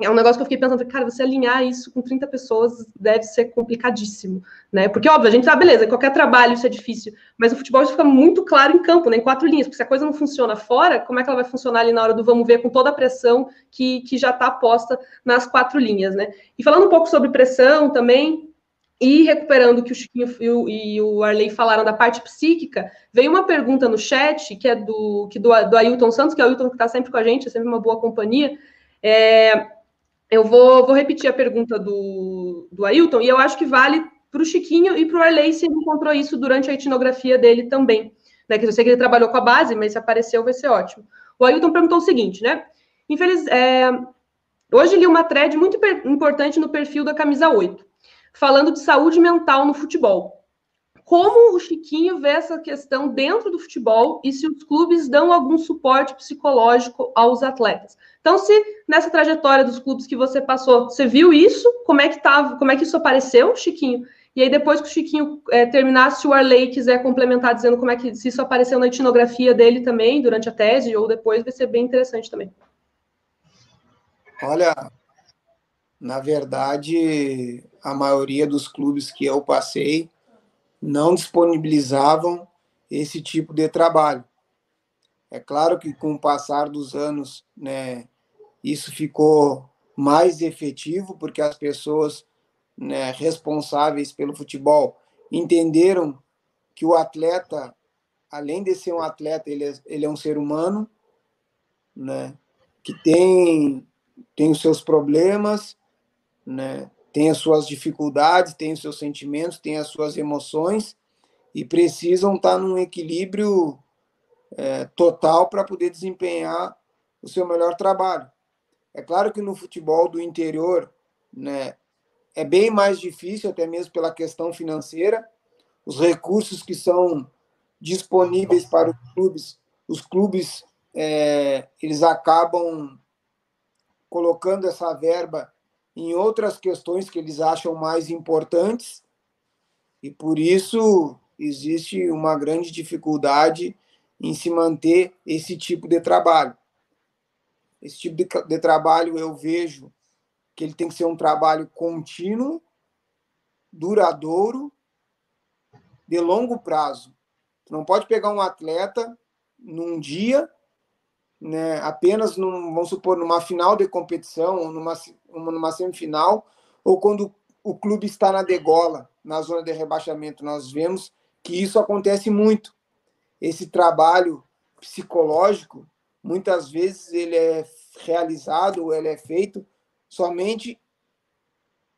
é um negócio que eu fiquei pensando, cara, você alinhar isso com 30 pessoas deve ser complicadíssimo, né? Porque, óbvio, a gente tá, beleza, qualquer trabalho isso é difícil, mas o futebol isso fica muito claro em campo, né? Em quatro linhas, porque se a coisa não funciona fora, como é que ela vai funcionar ali na hora do vamos ver com toda a pressão que, que já está posta nas quatro linhas, né? E falando um pouco sobre pressão também, E recuperando o que o Chiquinho e o, Arley falaram da parte psíquica, veio uma pergunta no chat, que é do, que do, do Ailton Santos, que é o Ailton que está sempre com a gente, é sempre uma boa companhia. É, eu vou, vou repetir a pergunta do, do Ailton, e eu acho que vale para o Chiquinho e para o Arley se ele encontrou isso durante a etnografia dele também. Né, que eu sei que ele trabalhou com a base, mas se apareceu vai ser ótimo. O Ailton perguntou o seguinte, né? Infeliz, é, hoje li uma thread muito importante no perfil da Camisa 8 falando de saúde mental no futebol. Como o Chiquinho vê essa questão dentro do futebol e se os clubes dão algum suporte psicológico aos atletas? Então, se nessa trajetória dos clubes que você passou, você viu isso, como é que tava, como é que isso apareceu, Chiquinho? E aí, depois que o Chiquinho é, terminar, se o Arley quiser complementar dizendo como é que se isso apareceu na etnografia dele também, durante a tese, ou depois, vai ser bem interessante também. Olha, na verdade, a maioria dos clubes que eu passei não disponibilizavam esse tipo de trabalho. É claro que com o passar dos anos, né, isso ficou mais efetivo porque as pessoas né, responsáveis pelo futebol entenderam que o atleta, além de ser um atleta, ele é, ele é um ser humano, né, que tem tem os seus problemas, né, tem as suas dificuldades, tem os seus sentimentos, tem as suas emoções e precisam estar num equilíbrio é, total para poder desempenhar o seu melhor trabalho. É claro que no futebol do interior, né, é bem mais difícil, até mesmo pela questão financeira, os recursos que são disponíveis para os clubes, os clubes é, eles acabam colocando essa verba em outras questões que eles acham mais importantes, e por isso existe uma grande dificuldade em se manter esse tipo de trabalho. Esse tipo de, de trabalho eu vejo que ele tem que ser um trabalho contínuo, duradouro, de longo prazo. Tu não pode pegar um atleta num dia né, apenas, num, vamos supor, numa final de competição, ou numa, numa semifinal, ou quando o clube está na degola, na zona de rebaixamento. Nós vemos que isso acontece muito. Esse trabalho psicológico, muitas vezes, ele é realizado, ele é feito somente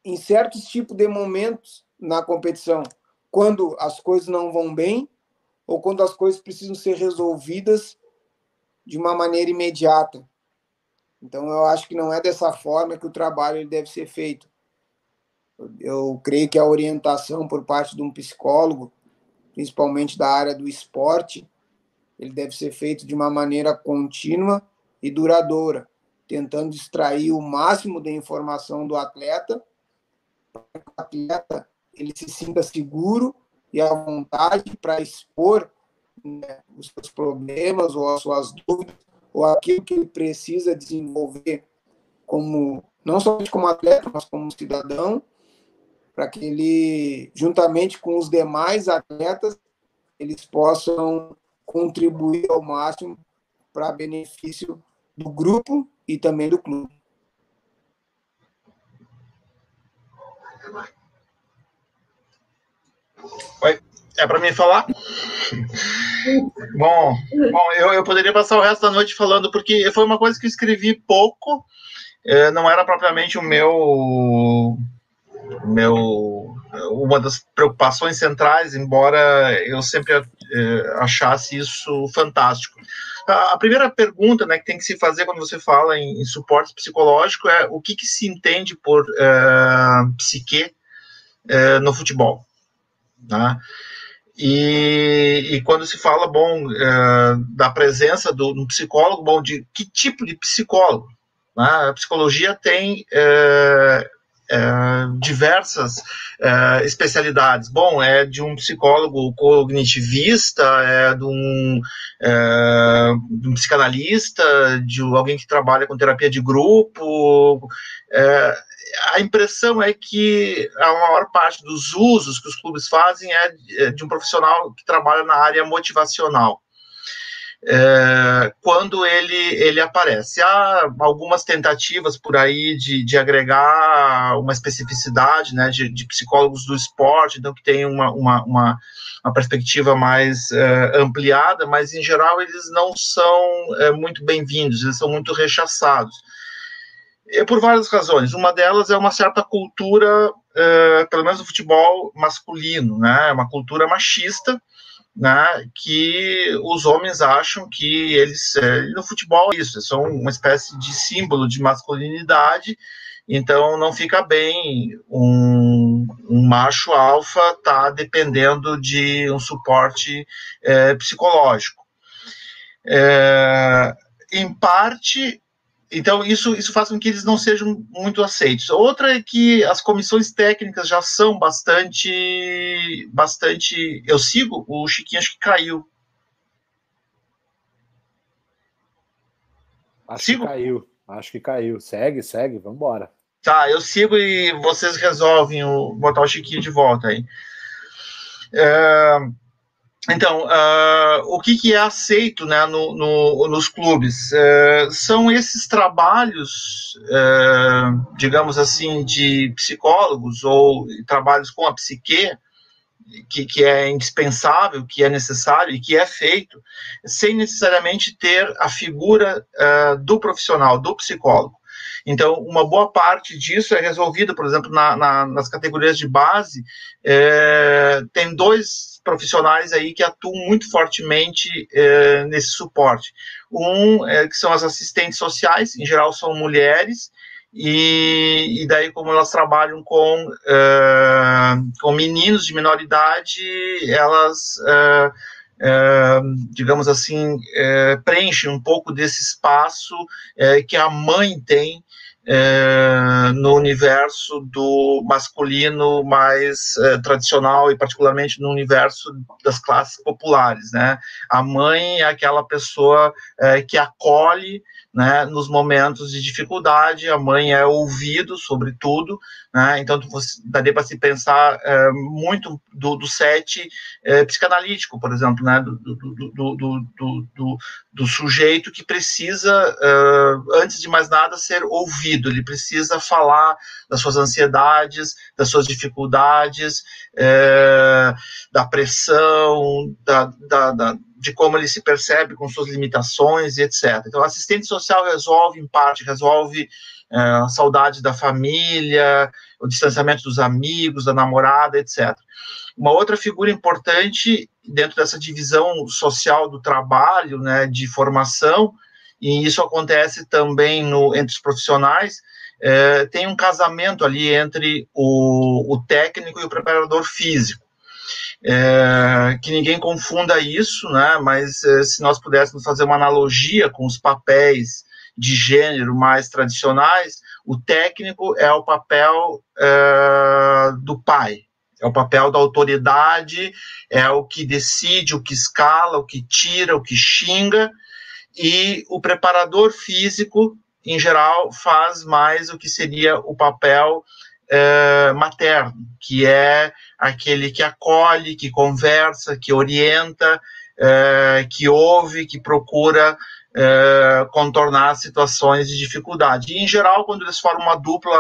em certos tipos de momentos na competição, quando as coisas não vão bem ou quando as coisas precisam ser resolvidas de uma maneira imediata. Então, eu acho que não é dessa forma que o trabalho deve ser feito. Eu creio que a orientação por parte de um psicólogo, principalmente da área do esporte, ele deve ser feito de uma maneira contínua e duradoura, tentando extrair o máximo de informação do atleta, para que o atleta ele se sinta seguro e à vontade para expor né, os seus problemas ou as suas dúvidas ou aquilo que ele precisa desenvolver como não somente como atleta, mas como cidadão, para que ele, juntamente com os demais atletas, eles possam contribuir ao máximo para benefício do grupo e também do clube. Oi, é para mim falar? bom, bom eu, eu poderia passar o resto da noite falando, porque foi uma coisa que eu escrevi pouco, é, não era propriamente o meu, meu uma das preocupações centrais, embora eu sempre é, achasse isso fantástico. A, primeira pergunta né, que tem que se fazer quando você fala em, em suporte psicológico é o que, que se entende por é, psique no futebol. Né? E, e, quando se fala, bom, é, da presença do, do, psicólogo, bom, de que tipo de psicólogo? Né? A psicologia tem é, diversas é, especialidades. Bom, é de um psicólogo cognitivista, é de um, é, de um psicanalista, de alguém que trabalha com terapia de grupo. É, a impressão é que a maior parte dos usos que os clubes fazem é, é de um profissional que trabalha na área motivacional. É, quando ele, ele aparece. Há algumas tentativas por aí de, de agregar uma especificidade né, de, de psicólogos do esporte, então que tem uma, uma, uma, uma perspectiva mais é, ampliada, mas em geral eles não são é, muito bem-vindos, eles são muito rechaçados. É por várias razões. Uma delas é uma certa cultura, é, pelo menos no futebol masculino, né, uma cultura machista, né, que os homens acham que eles, é, no futebol, isso, são uma espécie de símbolo de masculinidade, então não fica bem um, um macho alfa tá dependendo de um suporte é, psicológico. É, em parte, então, isso, isso faz com que eles não sejam muito aceitos. Outra é que as comissões técnicas já são bastante. bastante. Eu sigo, o Chiquinho acho que caiu. Acho sigo? que caiu. Acho que caiu. Segue, segue, vamos embora. Tá, eu sigo e vocês resolvem o, botar o Chiquinho de volta aí. É, então, uh, o que, que, é aceito né, no, no, nos clubes? Uh, são esses trabalhos, uh, digamos assim, de psicólogos ou trabalhos com a psique, que, que, é indispensável, que é necessário e que é feito, sem necessariamente ter a figura do profissional, do psicólogo. Então, uma boa parte disso é resolvida, por exemplo, na, na, nas categorias de base, é, tem dois profissionais aí que atuam muito fortemente é, nesse suporte. Um, é, que são as assistentes sociais, em geral são mulheres, e, e daí, como elas trabalham com, é, com meninos de menor idade, elas, digamos assim, preenchem um pouco desse espaço que a mãe tem é, no universo do masculino mais é, tradicional e particularmente no universo das classes populares, né? A mãe é aquela pessoa é, que acolhe né, nos momentos de dificuldade, a mãe é ouvido, sobretudo, né, então você, daria para se pensar é, muito do, do set é, psicanalítico, por exemplo, né, do, do, do sujeito que precisa, é, antes de mais nada, ser ouvido, ele precisa falar das suas ansiedades, das suas dificuldades, é, da pressão, da, da, da de como ele se percebe com suas limitações e etc. Então, assistente social resolve, em parte, resolve é, a saudade da família, o distanciamento dos amigos, da namorada, etc. Uma outra figura importante dentro dessa divisão social do trabalho, né, de formação, e isso acontece também no, entre os profissionais, é, tem um casamento ali entre o, o técnico e o preparador físico é, que ninguém confunda isso, né? Mas é, se nós pudéssemos fazer uma analogia com os papéis de gênero mais tradicionais, o técnico é o papel é, do pai, é o papel da autoridade, é o que decide, o que escala, o que tira, o que xinga, e o preparador físico, em geral, faz mais o que seria o papel é, materno, que é aquele que acolhe, que conversa, que orienta, é, que ouve, que procura é, contornar situações de dificuldade. E, em geral, quando eles formam uma dupla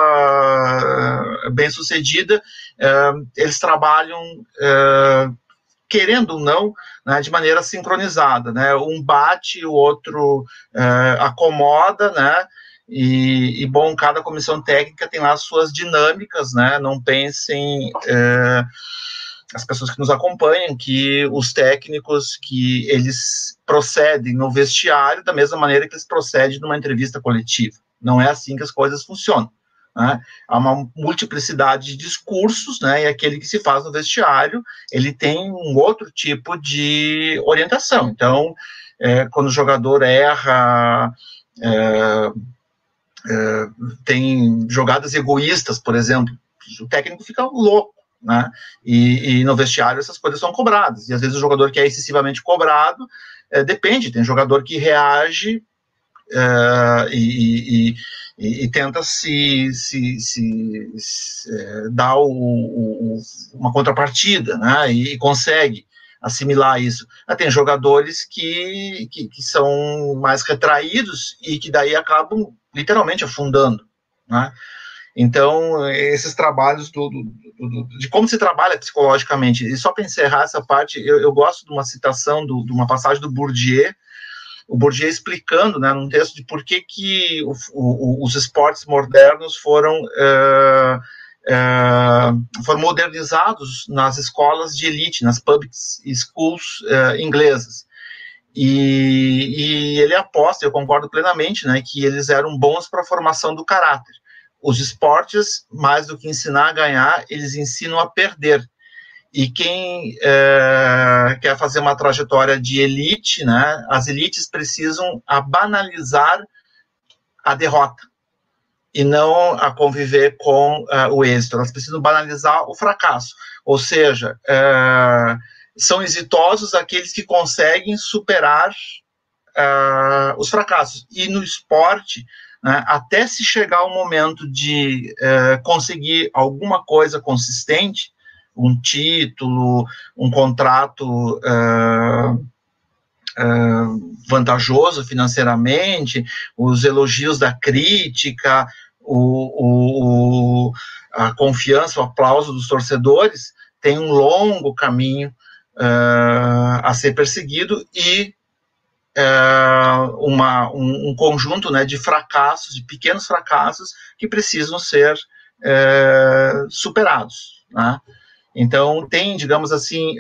bem sucedida, é, eles trabalham, querendo ou não, né, de maneira sincronizada. Né? Um bate, o outro acomoda, né? E, e, bom, cada comissão técnica tem lá as suas dinâmicas, né? Não pensem é, as pessoas que nos acompanham que os técnicos que eles procedem no vestiário da mesma maneira que eles procedem numa entrevista coletiva. Não é assim que as coisas funcionam. Né? Há uma multiplicidade de discursos, né? E aquele que se faz no vestiário, ele tem um outro tipo de orientação. Então, é, quando o jogador erra é, é, tem jogadas egoístas, por exemplo, o técnico fica louco, né? E, e, no vestiário essas coisas são cobradas. E às vezes o jogador que é excessivamente cobrado, é, depende, tem jogador que reage é, e, e, e, tenta se, se, se, se é, dar o, o, uma contrapartida, né? E, consegue assimilar isso. Ah, tem jogadores que, que, que, são mais retraídos e que daí acabam literalmente afundando, né? Então, esses trabalhos do, do, do, de como se trabalha psicologicamente, e só para encerrar essa parte, eu, eu, gosto de uma citação, de uma passagem do Bourdieu, o Bourdieu explicando, né, num texto de por que, que o, o, os esportes modernos foram, uh, uh, foram modernizados nas escolas de elite, nas public schools uh, inglesas. E, e, ele aposta, eu concordo plenamente, né, que eles eram bons para a formação do caráter. Os esportes, mais do que ensinar a ganhar, eles ensinam a perder. E quem é, quer fazer uma trajetória de elite, né, as elites precisam banalizar a derrota e não a conviver com uh, o êxito. Elas precisam banalizar o fracasso. Ou seja, uh, são exitosos aqueles que conseguem superar uh, os fracassos. E no esporte, né, até se chegar o momento de conseguir alguma coisa consistente, um título, um contrato uh, uh, vantajoso financeiramente, os elogios da crítica, o, o, a confiança, o aplauso dos torcedores, tem um longo caminho uh, a ser perseguido e uma, um, um, conjunto né, de fracassos, de pequenos fracassos que precisam ser superados. Né? Então, tem, digamos assim,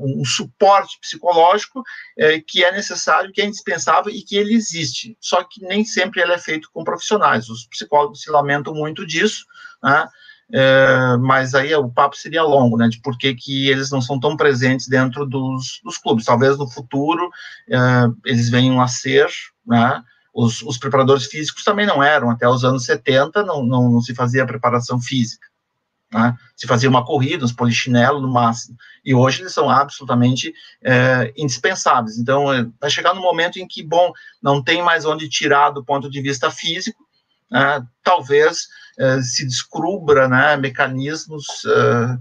um suporte psicológico é, que é necessário, que é indispensável e que ele existe. Só que nem sempre ele é feito com profissionais. Os psicólogos se lamentam muito disso, né? É, mas aí o papo seria longo, né, de por que, que eles não são tão presentes dentro dos, dos clubes. Talvez no futuro é, eles venham a ser, né, os, os, preparadores físicos também não eram, até os anos 70 não, não, não se fazia preparação física. Né? Se fazia uma corrida, uns polichinelo no máximo. E hoje eles são absolutamente é, indispensáveis. Então, é, vai chegar no momento em que, bom, não tem mais onde tirar do ponto de vista físico, né? talvez é, se descubra né, mecanismos. É,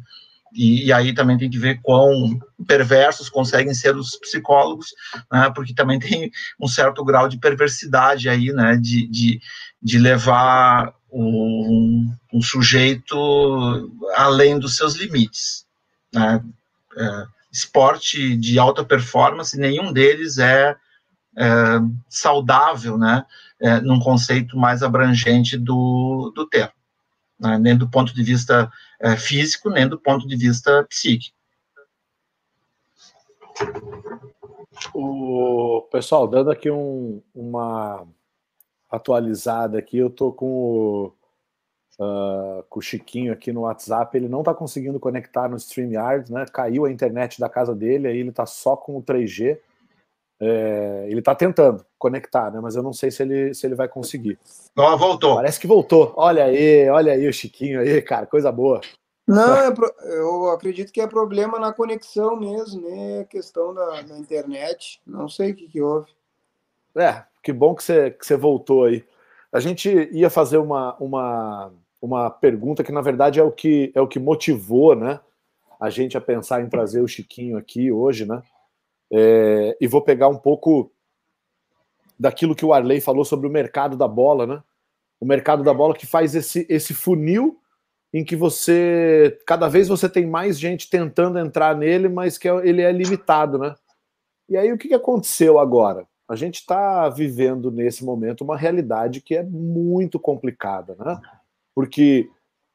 e, e, aí também tem que ver quão perversos conseguem ser os psicólogos, né, porque também tem um certo grau de perversidade aí, né, de, de, de levar um, um sujeito além dos seus limites. Né? É, esporte de alta performance, nenhum deles é, é saudável, né? É, num conceito mais abrangente do, do termo, né? nem do ponto de vista é, físico, nem do ponto de vista psíquico. O pessoal, dando aqui um, uma atualizada aqui. Eu tô com o, uh, com o Chiquinho aqui no WhatsApp. Ele não está conseguindo conectar no StreamYard, né? Caiu a internet da casa dele, aí ele está só com o 3G. É, ele está tentando conectar, né? Mas eu não sei se ele, se ele vai conseguir. Ó, voltou. Parece que voltou. Olha aí, olha aí o Chiquinho aí, cara, coisa boa. Não, é pro... eu acredito que é problema na conexão mesmo, né? Questão da, da internet. Não sei o que, que houve. É, que bom que você, que você voltou aí. A gente ia fazer uma, uma, uma pergunta que, na verdade, é o que, é o que motivou né, a gente a pensar em trazer o Chiquinho aqui hoje, né? É, e vou pegar um pouco daquilo que o Arley falou sobre o mercado da bola, né? O mercado da bola que faz esse, esse funil em que você cada vez você tem mais gente tentando entrar nele, mas que é, ele é limitado, né? E aí o que aconteceu agora? a gente está vivendo nesse momento uma realidade que é muito complicada, né? Porque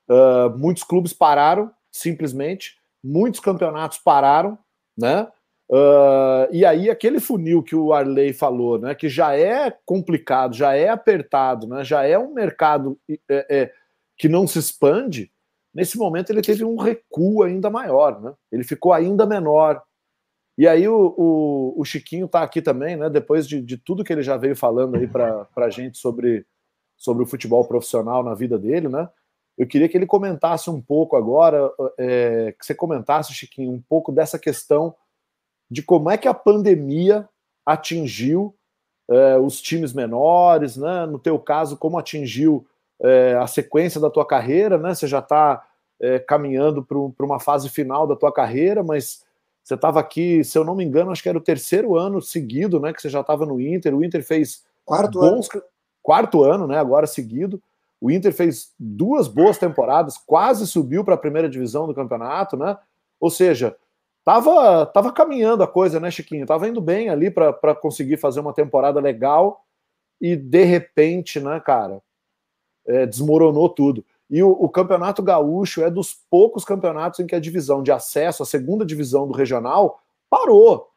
uh, muitos clubes pararam, simplesmente, muitos campeonatos pararam, né? Uh, e aí aquele funil que o Arley falou, né? Que já é complicado, já é apertado, né? Já é um mercado é, é, que não se expande. Nesse momento ele teve um recuo ainda maior, né? Ele ficou ainda menor. E aí o, o, o Chiquinho está aqui também, né? Depois de, de, tudo que ele já veio falando aí para a gente sobre, sobre o futebol profissional na vida dele, né? Eu queria que ele comentasse um pouco agora, é, que você comentasse, Chiquinho, um pouco dessa questão de como é que a pandemia atingiu é, os times menores, né? No teu caso, como atingiu é, a sequência da tua carreira, né? Você já está é, caminhando para uma fase final da tua carreira, mas Você estava aqui, se eu não me engano, acho que era o terceiro ano seguido, né? Que você já estava no Inter. O Inter fez quarto bons, ano. quarto ano, né? Agora seguido. O Inter fez duas boas temporadas, quase subiu para a primeira divisão do campeonato, né? Ou seja, tava, tava caminhando a coisa, né, Chiquinho? Tava indo bem ali para conseguir fazer uma temporada legal e de repente, né, cara, é, desmoronou tudo. E o, o, Campeonato Gaúcho é dos poucos campeonatos em que a divisão de acesso, a segunda divisão do regional, parou.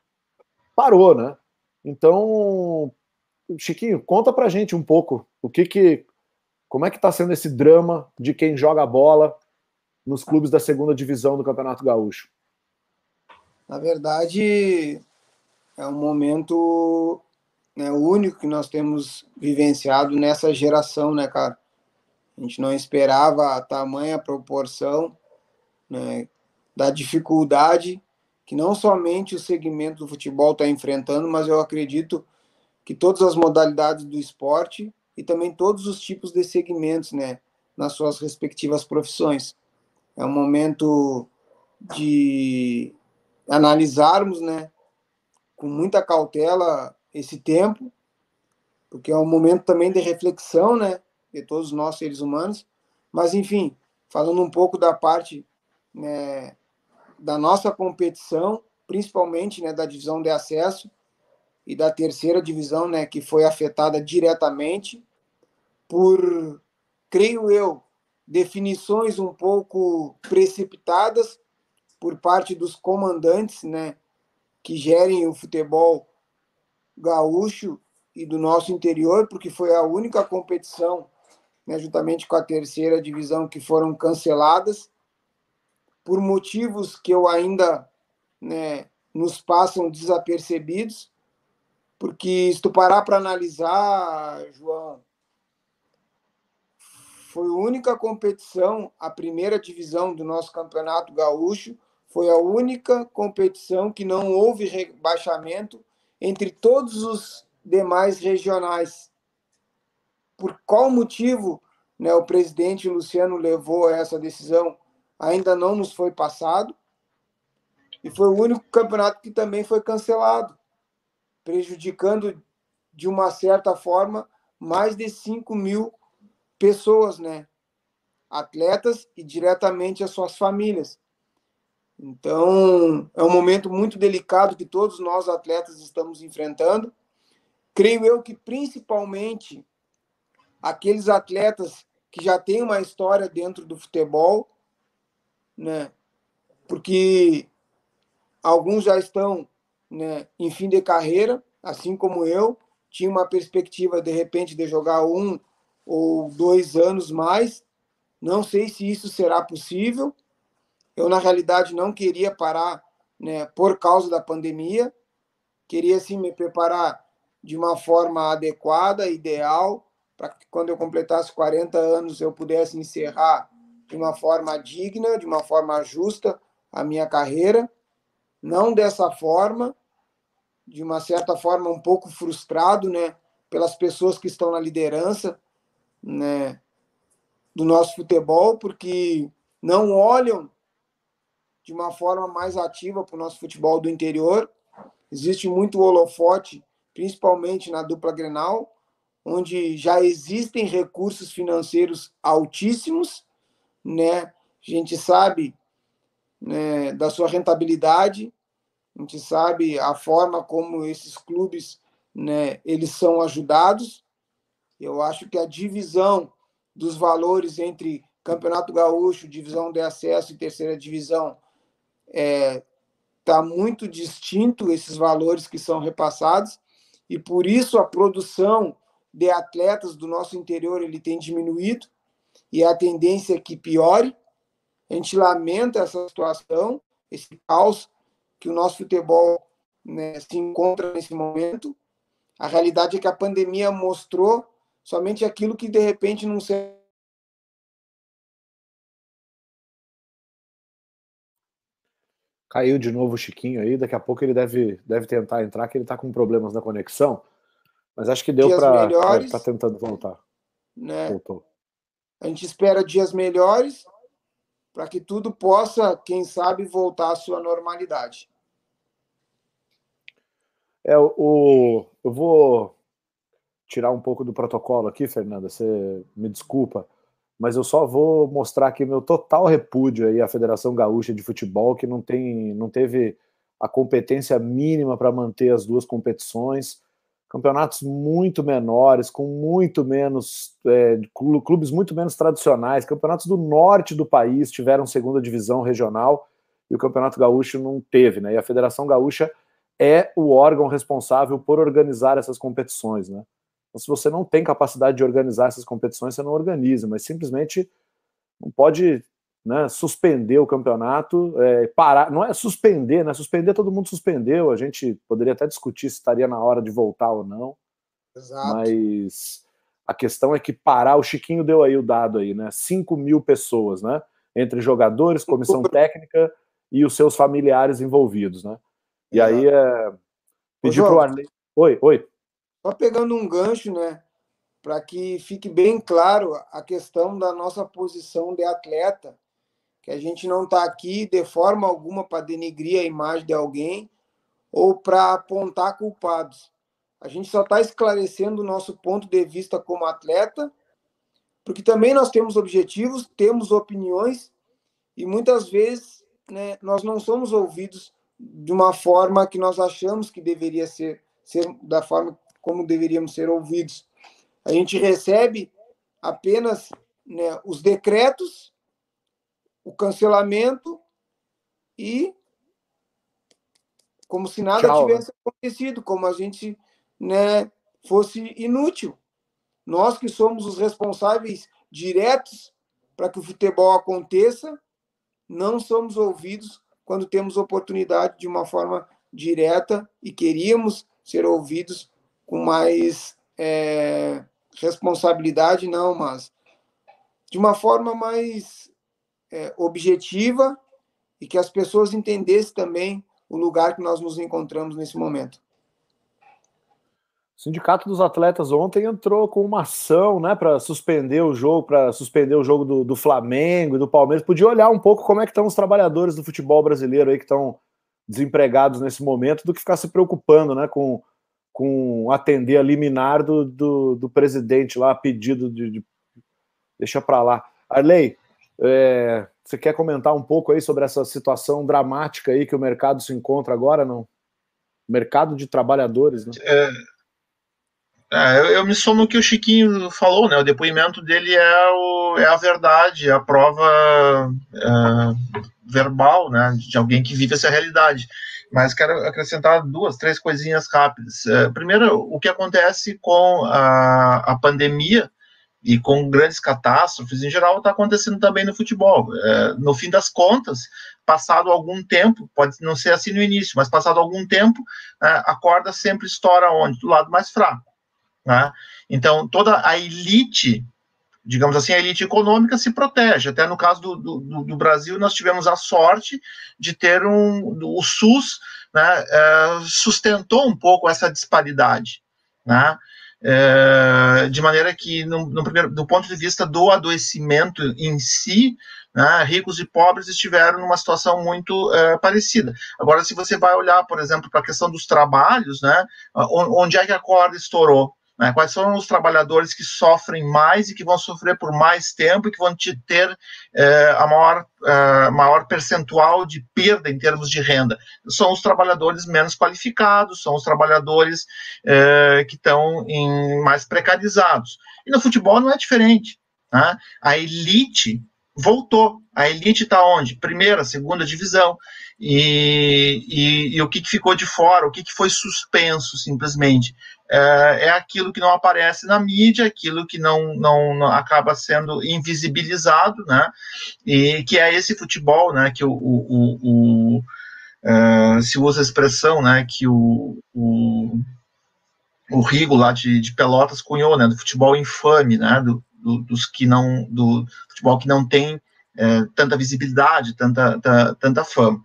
Parou, né? Então, Chiquinho, conta pra gente um pouco o que que. Como é que tá sendo esse drama de quem joga bola nos clubes da segunda divisão do Campeonato Gaúcho? Na verdade, é um momento né, único que nós temos vivenciado nessa geração, né, cara? A gente não esperava a tamanha proporção né, da dificuldade que não somente o segmento do futebol está enfrentando, mas eu acredito que todas as modalidades do esporte e também todos os tipos de segmentos, né, nas suas respectivas profissões. É um momento de analisarmos, né, com muita cautela esse tempo, porque é um momento também de reflexão, né, de todos nós seres humanos. Mas, enfim, falando um pouco da parte né, da nossa competição, principalmente né, da divisão de acesso e da terceira divisão, né, que foi afetada diretamente por, creio eu, definições um pouco precipitadas por parte dos comandantes, né, que gerem o futebol gaúcho e do nosso interior, porque foi a única competição né, juntamente com a terceira divisão, que foram canceladas. Por motivos que eu ainda né, nos passam desapercebidos, porque se tu parar para analisar, João, foi a única competição, a primeira divisão do nosso campeonato gaúcho, foi a única competição que não houve rebaixamento entre todos os demais regionais por qual motivo né, o presidente Luciano levou essa decisão ainda não nos foi passado. E foi o único campeonato que também foi cancelado, prejudicando, de uma certa forma, mais de 5 mil pessoas, né? Atletas e diretamente as suas famílias. Então, é um momento muito delicado que todos nós atletas estamos enfrentando. Creio eu que principalmente aqueles atletas que já têm uma história dentro do futebol, né? Porque alguns já estão né, em fim de carreira, assim como eu, tinha uma perspectiva de repente de jogar um ou dois anos mais. Não sei se isso será possível. Eu na realidade não queria parar, né, por causa da pandemia. Queria sim me preparar de uma forma adequada, ideal, para que quando eu completasse 40 anos eu pudesse encerrar de uma forma digna, de uma forma justa a minha carreira, não dessa forma, de uma certa forma um pouco frustrado, né, pelas pessoas que estão na liderança, né, do nosso futebol, porque não olham de uma forma mais ativa para o nosso futebol do interior. Existe muito holofote, principalmente na dupla Grenal, onde já existem recursos financeiros altíssimos, né? A gente sabe né, da sua rentabilidade, a gente sabe a forma como esses clubes, né, eles são ajudados. Eu acho que a divisão dos valores entre Campeonato Gaúcho, divisão de acesso e terceira divisão é tá muito distinto esses valores que são repassados e por isso a produção de atletas do nosso interior ele tem diminuído e a tendência é que piore. A gente lamenta essa situação, esse caos que o nosso futebol né, se encontra nesse momento. A realidade é que a pandemia mostrou somente aquilo que de repente não se Caiu de novo o Chiquinho aí, daqui a pouco ele deve, deve tentar entrar, que ele está com problemas na conexão. Mas acho que deu para estar tá tentando voltar. Né? Voltou. A gente espera dias melhores para que tudo possa, quem sabe, voltar à sua normalidade. É, o, eu vou tirar um pouco do protocolo aqui, Fernanda, você me desculpa, mas eu só vou mostrar aqui meu total repúdio aí à Federação Gaúcha de Futebol, que não, tem, não teve a competência mínima para manter as duas competições. Campeonatos muito menores, com muito menos é, clubes muito menos tradicionais. Campeonatos do norte do país tiveram segunda divisão regional e o Campeonato Gaúcho não teve, né? E a Federação Gaúcha é o órgão responsável por organizar essas competições, né? Então, se você não tem capacidade de organizar essas competições, você não organiza, mas simplesmente não pode né, suspender o campeonato, é, parar, não é suspender, né? Suspender todo mundo suspendeu, a gente poderia até discutir se estaria na hora de voltar ou não. Exato. Mas a questão é que parar, o Chiquinho deu aí o dado aí, né? 5 mil pessoas, né? Entre jogadores, comissão técnica e os seus familiares envolvidos, né? E Exato. aí é. Pedir para o Arley. Oi, oi. Só pegando um gancho, né? Para que fique bem claro a questão da nossa posição de atleta que a gente não está aqui de forma alguma para denegrir a imagem de alguém ou para apontar culpados. A gente só está esclarecendo o nosso ponto de vista como atleta, porque também nós temos objetivos, temos opiniões e muitas vezes né, nós não somos ouvidos de uma forma que nós achamos que deveria ser, ser da forma como deveríamos ser ouvidos. A gente recebe apenas né, os decretos o cancelamento e como se nada Tchau, tivesse né? acontecido, como a gente né, fosse inútil. Nós que somos os responsáveis diretos para que o futebol aconteça, não somos ouvidos quando temos oportunidade de uma forma direta e queríamos ser ouvidos com mais é, responsabilidade, não, mas de uma forma mais é, objetiva e que as pessoas entendessem também o lugar que nós nos encontramos nesse momento. O Sindicato dos Atletas ontem entrou com uma ação, né, para suspender o jogo, para suspender o jogo do, do Flamengo e do Palmeiras. Podia olhar um pouco como é que estão os trabalhadores do futebol brasileiro aí que estão desempregados nesse momento, do que ficar se preocupando, né, com, com atender a liminar do, do, do presidente lá, a pedido de, de... deixa para lá. Arley, é, você quer comentar um pouco aí sobre essa situação dramática aí que o mercado se encontra agora, não? Mercado de trabalhadores, né? É, é, eu, eu, me somo que o Chiquinho falou, né? O depoimento dele é, o, é a verdade, a prova é, verbal, né? De alguém que vive essa realidade. Mas quero acrescentar duas, três coisinhas rápidas. É, primeiro, o que acontece com a, a pandemia e com grandes catástrofes em geral está acontecendo também no futebol. É, no fim das contas, passado algum tempo, pode não ser assim no início, mas passado algum tempo, a corda sempre estoura onde? Do lado mais fraco. Né? Então, toda a elite, digamos assim, a elite econômica se protege. Até no caso do, do, do Brasil, nós tivemos a sorte de ter um. O SUS né, é, sustentou um pouco essa disparidade. Né? É, de maneira que, no, no primeiro, do ponto de vista do adoecimento em si, né, ricos e pobres estiveram numa situação muito é, parecida. Agora, se você vai olhar, por exemplo, para a questão dos trabalhos, né, onde é que a corda estourou? Né? Quais são os trabalhadores que sofrem mais e que vão sofrer por mais tempo e que vão ter é, a maior, é, maior percentual de perda em termos de renda? São os trabalhadores menos qualificados, são os trabalhadores é, que estão em, mais precarizados. E no futebol não é diferente. Né? A elite voltou. A elite está onde? Primeira, segunda divisão. E, e, e, o que, que ficou de fora, o que, que foi suspenso simplesmente é, é aquilo que não aparece na mídia, aquilo que não, não, não, acaba sendo invisibilizado, né? E que é esse futebol, né? Que o, o, o, o é, se usa a expressão, né? Que o, o, o Rigo lá de, de Pelotas cunhou, né? Do futebol infame, né? Do, do, dos que não, do futebol que não tem é, tanta visibilidade, tanta, tanta, tanta fama.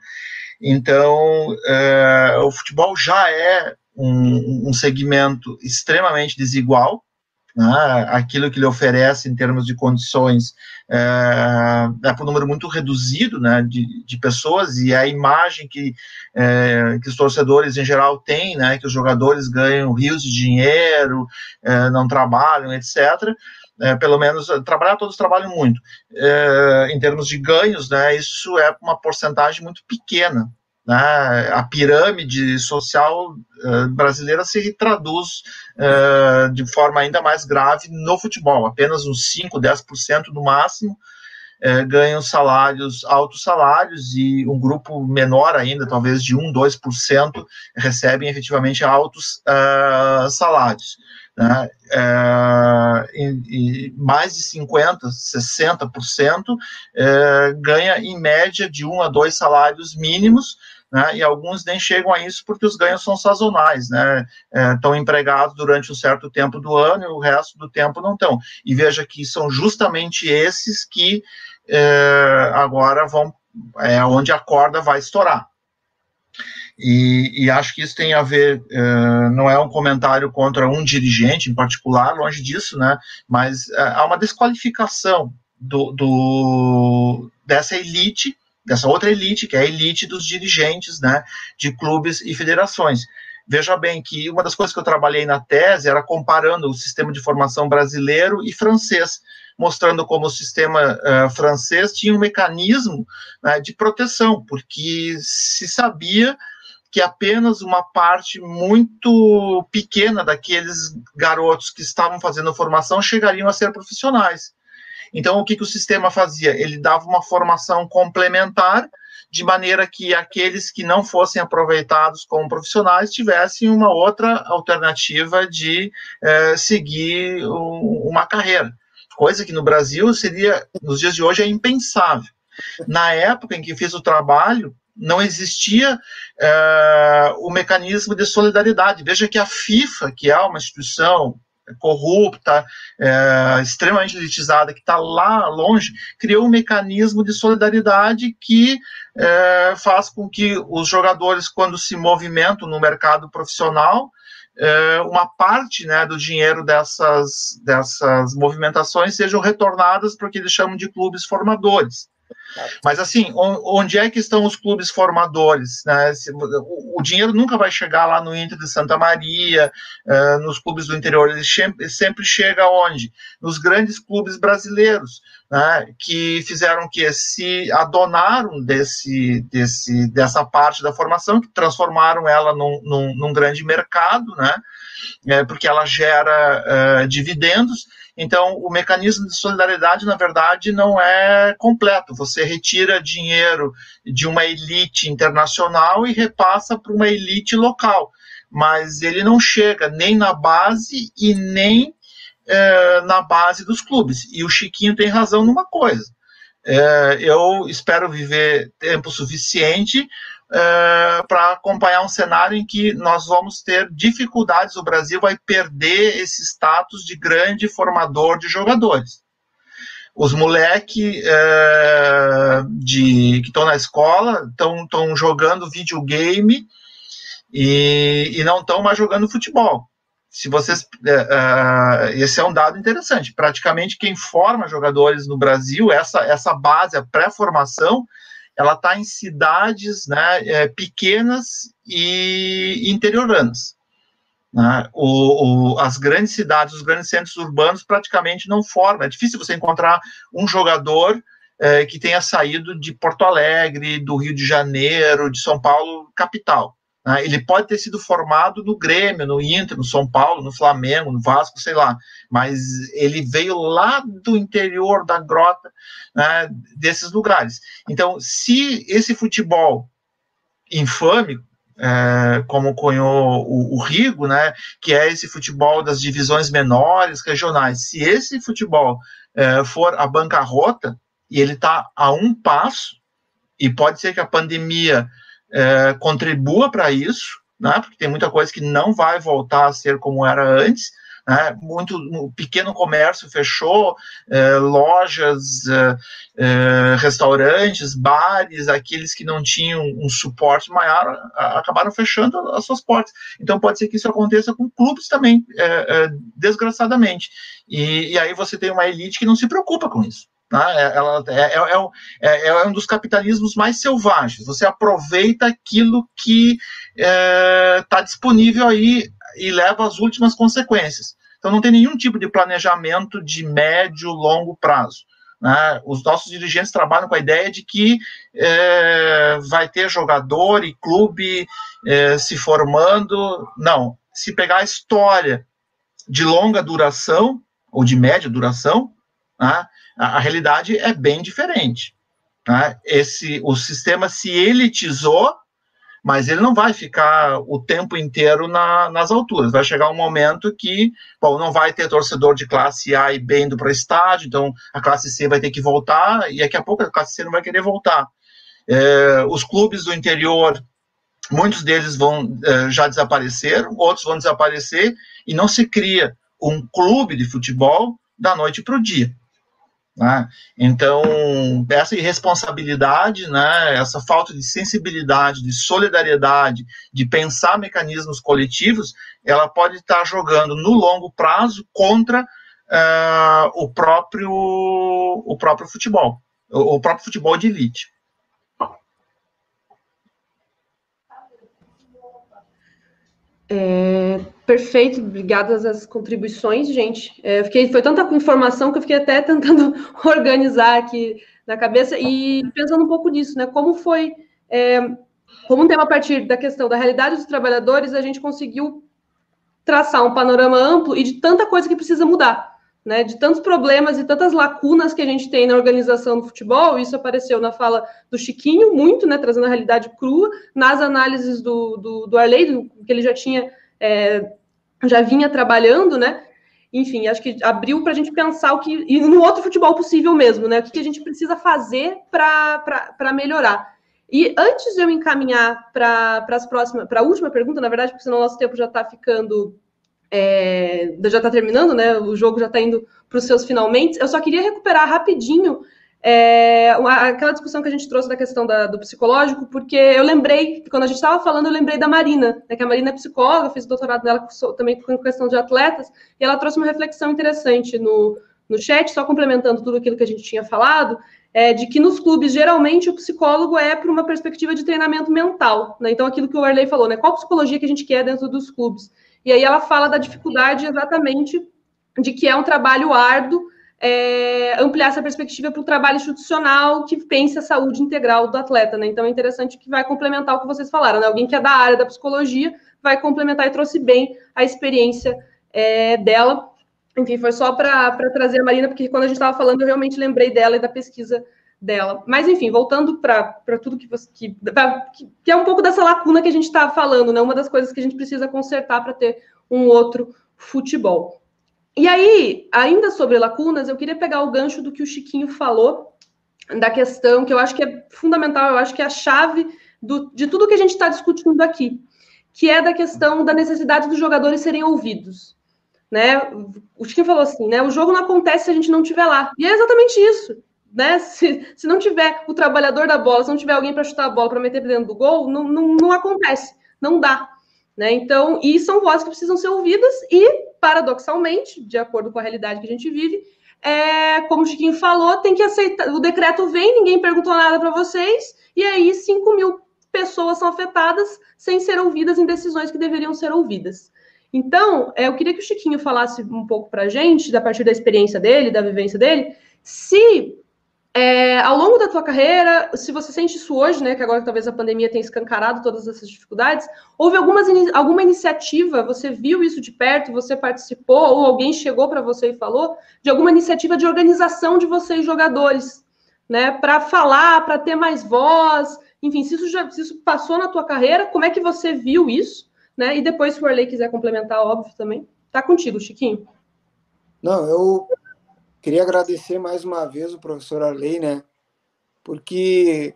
Então, é, o futebol já é um, um segmento extremamente desigual, né, aquilo que ele oferece em termos de condições é, é por um número muito reduzido né, de, de pessoas e a imagem que, é, que os torcedores em geral têm, né, que os jogadores ganham rios de dinheiro, é, não trabalham, etc. É, pelo menos trabalhar todos trabalham muito. É, em termos de ganhos, né, isso é uma porcentagem muito pequena né, a pirâmide social uh, brasileira se traduz uh, de forma ainda mais grave no futebol. Apenas uns 5, 10% no máximo uh, ganham salários, altos salários, e um grupo menor ainda, talvez de 1, 2%, recebem efetivamente altos salários. Né? E, e mais de 50%, 60% ganha em média de um a dois salários mínimos, né, e alguns nem chegam a isso porque os ganhos são sazonais, né, estão é, empregados durante um certo tempo do ano e o resto do tempo não estão. E veja que são justamente esses que é, agora vão, é onde a corda vai estourar. E, e, acho que isso tem a ver, uh, não é um comentário contra um dirigente em particular, longe disso, né? Mas uh, há uma desqualificação do, do, dessa elite dessa outra elite, que é a elite dos dirigentes né, de clubes e federações. Veja bem que uma das coisas que eu trabalhei na tese era comparando o sistema de formação brasileiro e francês, mostrando como o sistema uh, francês tinha um mecanismo né, de proteção, porque se sabia que apenas uma parte muito pequena daqueles garotos que estavam fazendo formação chegariam a ser profissionais. Então, o que, que o sistema fazia? Ele dava uma formação complementar, de maneira que aqueles que não fossem aproveitados como profissionais tivessem uma outra alternativa de é, seguir um, uma carreira. Coisa que no Brasil seria, nos dias de hoje, é impensável. Na época em que fiz o trabalho, não existia é, o mecanismo de solidariedade. Veja que a FIFA, que é uma instituição corrupta, é, extremamente elitizada, que está lá longe, criou um mecanismo de solidariedade que é, faz com que os jogadores, quando se movimentam no mercado profissional, é, uma parte né, do dinheiro dessas, dessas movimentações sejam retornadas para o que eles chamam de clubes formadores. Mas assim, onde é que estão os clubes formadores? Né? O dinheiro nunca vai chegar lá no Inter de Santa Maria, uh, nos clubes do interior, ele sempre chega onde? Nos grandes clubes brasileiros, né? que fizeram que se adonaram desse, desse, dessa parte da formação, que transformaram ela num, num, num grande mercado, né? É, porque ela gera uh, dividendos então, o mecanismo de solidariedade, na verdade, não é completo. Você retira dinheiro de uma elite internacional e repassa para uma elite local, mas ele não chega nem na base e nem é, na base dos clubes. E o Chiquinho tem razão numa coisa. É, eu espero viver tempo suficiente uh, para acompanhar um cenário em que nós vamos ter dificuldades, o Brasil vai perder esse status de grande formador de jogadores. Os moleques uh, de, que estão na escola estão jogando videogame e, e não estão mais jogando futebol. Se vocês, uh, esse é um dado interessante. Praticamente quem forma jogadores no Brasil, essa, essa base, a pré-formação, ela está em cidades né, é, pequenas e interioranas. Né? O, o, as grandes cidades, os grandes centros urbanos praticamente não formam. É difícil você encontrar um jogador é, que tenha saído de Porto Alegre, do Rio de Janeiro, de São Paulo, capital. Né? Ele pode ter sido formado no Grêmio, no Inter, no São Paulo, no Flamengo, no Vasco, sei lá, mas ele veio lá do interior da grota né, desses lugares. Então, se esse futebol infame, é, como cunhou o, o, Rigo, né, que é esse futebol das divisões menores, regionais, se esse futebol é, for a bancarrota, e ele está a um passo, e pode ser que a pandemia é, contribua para isso, né, porque tem muita coisa que não vai voltar a ser como era antes, né? muito pequeno comércio fechou, é, lojas, é, é, restaurantes, bares, aqueles que não tinham um suporte maior acabaram fechando as suas portas. Então pode ser que isso aconteça com clubes também, desgraçadamente. E, e aí você tem uma elite que não se preocupa com isso. Né? Ela é, é, é, um dos capitalismos mais selvagens. Você aproveita aquilo que está disponível aí e leva às últimas consequências. Então não tem nenhum tipo de planejamento de médio, longo prazo. Né? Os nossos dirigentes trabalham com a ideia de que é, vai ter jogador e clube é, se formando. Não. Se pegar a história de longa duração, ou de média duração, né, a, a, realidade é bem diferente. Né? Esse, o sistema se elitizou mas ele não vai ficar o tempo inteiro na, nas alturas. Vai chegar um momento que, bom, não vai ter torcedor de classe A e B indo para o estádio, então a classe C vai ter que voltar, e daqui a pouco a classe C não vai querer voltar. É, os clubes do interior, muitos deles vão é, já desaparecer, outros vão desaparecer, e não se cria um clube de futebol da noite para o dia. Né? Então, essa irresponsabilidade, né, essa falta de sensibilidade, de solidariedade, de pensar mecanismos coletivos, ela pode estar jogando no longo prazo contra uh, o, próprio, o próprio futebol, o, o próprio futebol de elite. É, perfeito, obrigadas às contribuições, gente. É, fiquei, foi tanta informação que eu fiquei até tentando organizar aqui na cabeça e pensando um pouco nisso, né? Como foi, é, como um tema a partir da questão da realidade dos trabalhadores, a gente conseguiu traçar um panorama amplo e de tanta coisa que precisa mudar né, de tantos problemas e tantas lacunas que a gente tem na organização do futebol, isso apareceu na fala do Chiquinho, muito, né, trazendo a realidade crua, nas análises do, do, do Arley, do, que ele já tinha, é, já vinha trabalhando, né, enfim, acho que abriu para a gente pensar o que, e no outro futebol possível mesmo, né, o que, a gente precisa fazer para melhorar. E antes de eu encaminhar para a última pergunta, na verdade, porque senão o nosso tempo já está ficando é, já está terminando, né? O jogo já está indo para os seus finalmente. Eu só queria recuperar rapidinho é, aquela discussão que a gente trouxe da questão da, do psicológico, porque eu lembrei, quando a gente estava falando, eu lembrei da Marina, né, que a Marina é psicóloga, fez doutorado dela também com questão de atletas, e ela trouxe uma reflexão interessante no, no chat, só complementando tudo aquilo que a gente tinha falado, é, de que nos clubes, geralmente, o psicólogo é para uma perspectiva de treinamento mental. Né? Então, aquilo que o Arley falou, né? Qual psicologia que a gente quer dentro dos clubes? E aí ela fala da dificuldade exatamente de que é um trabalho árduo é, ampliar essa perspectiva para o trabalho institucional que pense a saúde integral do atleta, né? Então é interessante que vai complementar o que vocês falaram, né? Alguém que é da área da psicologia vai complementar e trouxe bem a experiência é, dela. Enfim, foi só para trazer a Marina, porque quando a gente estava falando, eu realmente lembrei dela e da pesquisa dela. Mas, enfim, voltando para tudo que você. Que, pra, que, é um pouco dessa lacuna que a gente está falando, né? Uma das coisas que a gente precisa consertar para ter um outro futebol. E aí, ainda sobre lacunas, eu queria pegar o gancho do que o Chiquinho falou, da questão que eu acho que é fundamental, eu acho que é a chave do, de tudo que a gente está discutindo aqui, que é da questão da necessidade dos jogadores serem ouvidos. Né? O Chiquinho falou assim, né? O jogo não acontece se a gente não estiver lá. E é exatamente isso né? Se, se não tiver o trabalhador da bola, se não tiver alguém para chutar a bola, para meter dentro do gol, não, não, não acontece, não dá. Né? Então, e são vozes que precisam ser ouvidas, e, paradoxalmente, de acordo com a realidade que a gente vive, é, como o Chiquinho falou, tem que aceitar. O decreto vem, ninguém perguntou nada para vocês, e aí 5 mil pessoas são afetadas sem ser ouvidas em decisões que deveriam ser ouvidas. Então, é, eu queria que o Chiquinho falasse um pouco para a gente, a partir da experiência dele, da vivência dele, se é, ao longo da tua carreira, se você sente isso hoje, né, que agora talvez a pandemia tenha escancarado todas essas dificuldades, houve algumas, alguma iniciativa, você viu isso de perto, você participou, ou alguém chegou para você e falou, de alguma iniciativa de organização de vocês jogadores, né, para falar, para ter mais voz, enfim, se isso, já, se isso passou na tua carreira, como é que você viu isso, né, e depois se o Arley quiser complementar, óbvio, também, tá contigo, Chiquinho. Não, eu Queria agradecer mais uma vez o professor Arley, né? Porque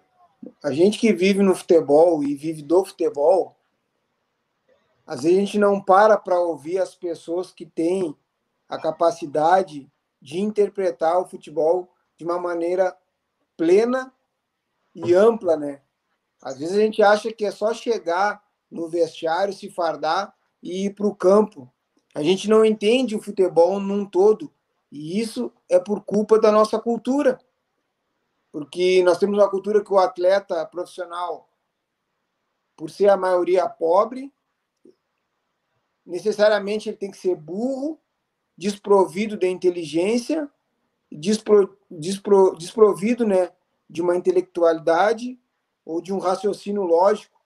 a gente que vive no futebol e vive do futebol, Às vezes a gente não para para ouvir as pessoas que têm a capacidade de interpretar o futebol de uma maneira plena e ampla, né? Às vezes a gente acha que é só chegar no vestiário, se fardar e ir para o campo. A gente não entende o futebol num todo. E isso é por culpa da nossa cultura. Porque nós temos uma cultura que o atleta profissional, por ser a maioria pobre, necessariamente ele tem que ser burro, desprovido de inteligência, despro, despro, desprovido né, de uma intelectualidade ou de um raciocínio lógico.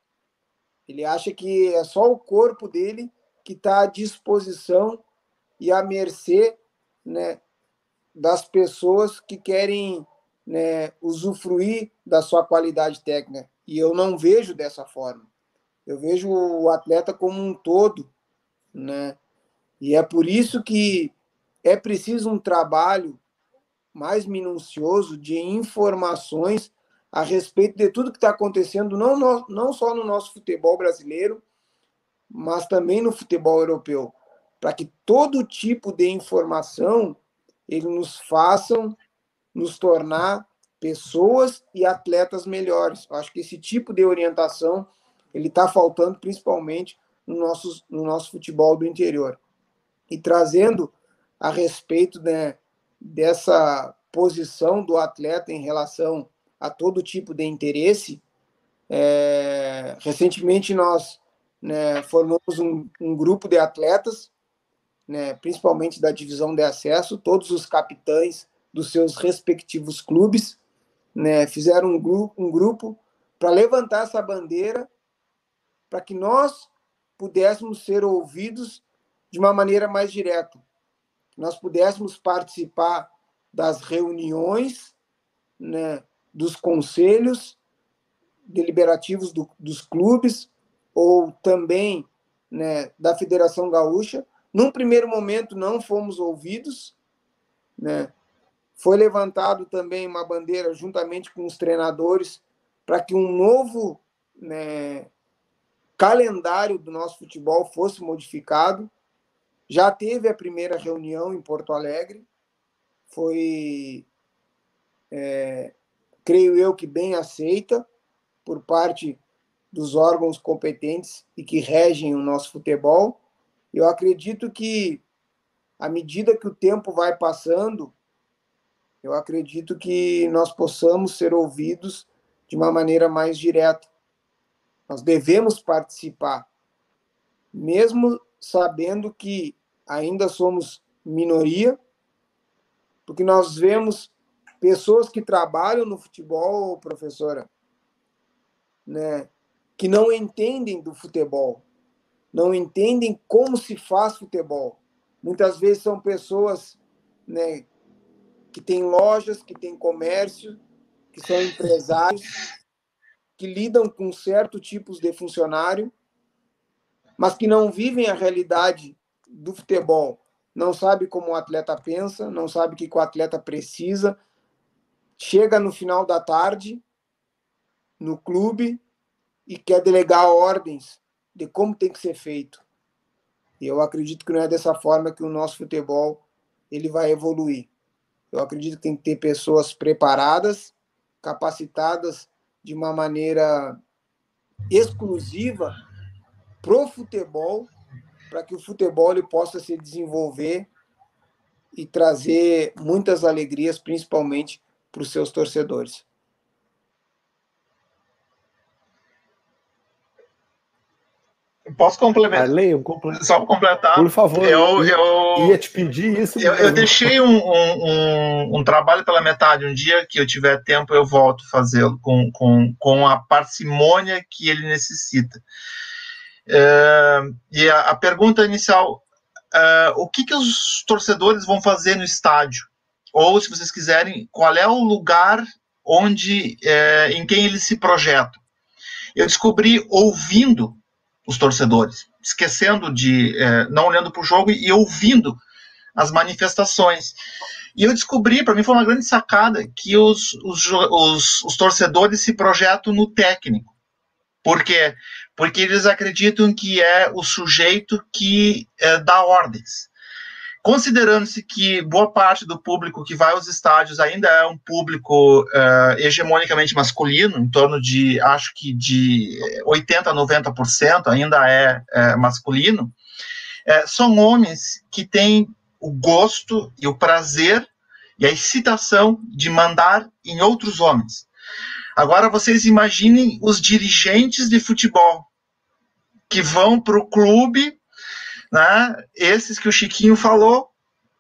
Ele acha que é só o corpo dele que está à disposição e à mercê né, das pessoas que querem né, usufruir da sua qualidade técnica. E eu não vejo dessa forma. Eu vejo o atleta como um todo, né? E é por isso que é preciso um trabalho mais minucioso de informações a respeito de tudo que está acontecendo, não, no, não só no nosso futebol brasileiro, mas também no futebol europeu, para que todo tipo de informação ele nos façam nos tornar pessoas e atletas melhores. Eu acho que esse tipo de orientação ele está faltando principalmente no nosso, no nosso futebol do interior. E trazendo a respeito né, dessa posição do atleta em relação a todo tipo de interesse, é, recentemente nós né, formamos um, um, grupo de atletas, né, principalmente da divisão de acesso, todos os capitães dos seus respectivos clubes, né, fizeram um, gru um grupo para levantar essa bandeira para que nós pudéssemos ser ouvidos de uma maneira mais direta, nós pudéssemos participar das reuniões, né, dos conselhos deliberativos do, dos clubes, ou também né, da Federação Gaúcha. Num primeiro momento não fomos ouvidos, né? Foi levantado também uma bandeira juntamente com os treinadores para que um novo né, calendário do nosso futebol fosse modificado. Já teve a primeira reunião em Porto Alegre, foi, é, creio eu, que bem aceita por parte dos órgãos competentes e que regem o nosso futebol. Eu acredito que, à medida que o tempo vai passando, eu acredito que nós possamos ser ouvidos de uma maneira mais direta. Nós devemos participar, mesmo sabendo que ainda somos minoria, porque nós vemos pessoas que trabalham no futebol, professora, né, que não entendem do futebol, não entendem como se faz futebol. Muitas vezes são pessoas né, que têm lojas, que têm comércio, que são empresários, que lidam com certos tipos de funcionário, mas que não vivem a realidade do futebol. Não sabe como o atleta pensa, não sabe o que o atleta precisa. Chega no final da tarde no clube, e quer delegar ordens de como tem que ser feito. E eu acredito que não é dessa forma que o nosso futebol ele vai evoluir. Eu acredito que tem que ter pessoas preparadas, capacitadas de uma maneira exclusiva pro futebol, para que o futebol ele possa se desenvolver e trazer muitas alegrias, principalmente para os seus torcedores. Posso complementar? Arley, um complemento. Só para completar. Por favor. Eu, eu ia te pedir isso. Eu, eu deixei um, um, um, trabalho pela metade. Um dia que eu tiver tempo, eu volto fazê-lo com, com, com a parcimônia que ele necessita. É, e a, a, pergunta inicial: é, o que, que os torcedores vão fazer no estádio? Ou, se vocês quiserem, qual é o lugar onde, é, em quem eles se projetam? Eu descobri ouvindo os torcedores, esquecendo de, é, não olhando para o jogo e, ouvindo as manifestações. E eu descobri, para mim foi uma grande sacada, que os, os, os, os torcedores se projetam no técnico. Por quê? Porque eles acreditam que é o sujeito que é, dá ordens. Considerando-se que boa parte do público que vai aos estádios ainda é um público uh, hegemonicamente masculino, em torno de, acho que de 80% a 90% ainda é, é masculino, é, são homens que têm o gosto e o prazer e a excitação de mandar em outros homens. Agora vocês imaginem os dirigentes de futebol que vão para o clube né, esses que o Chiquinho falou,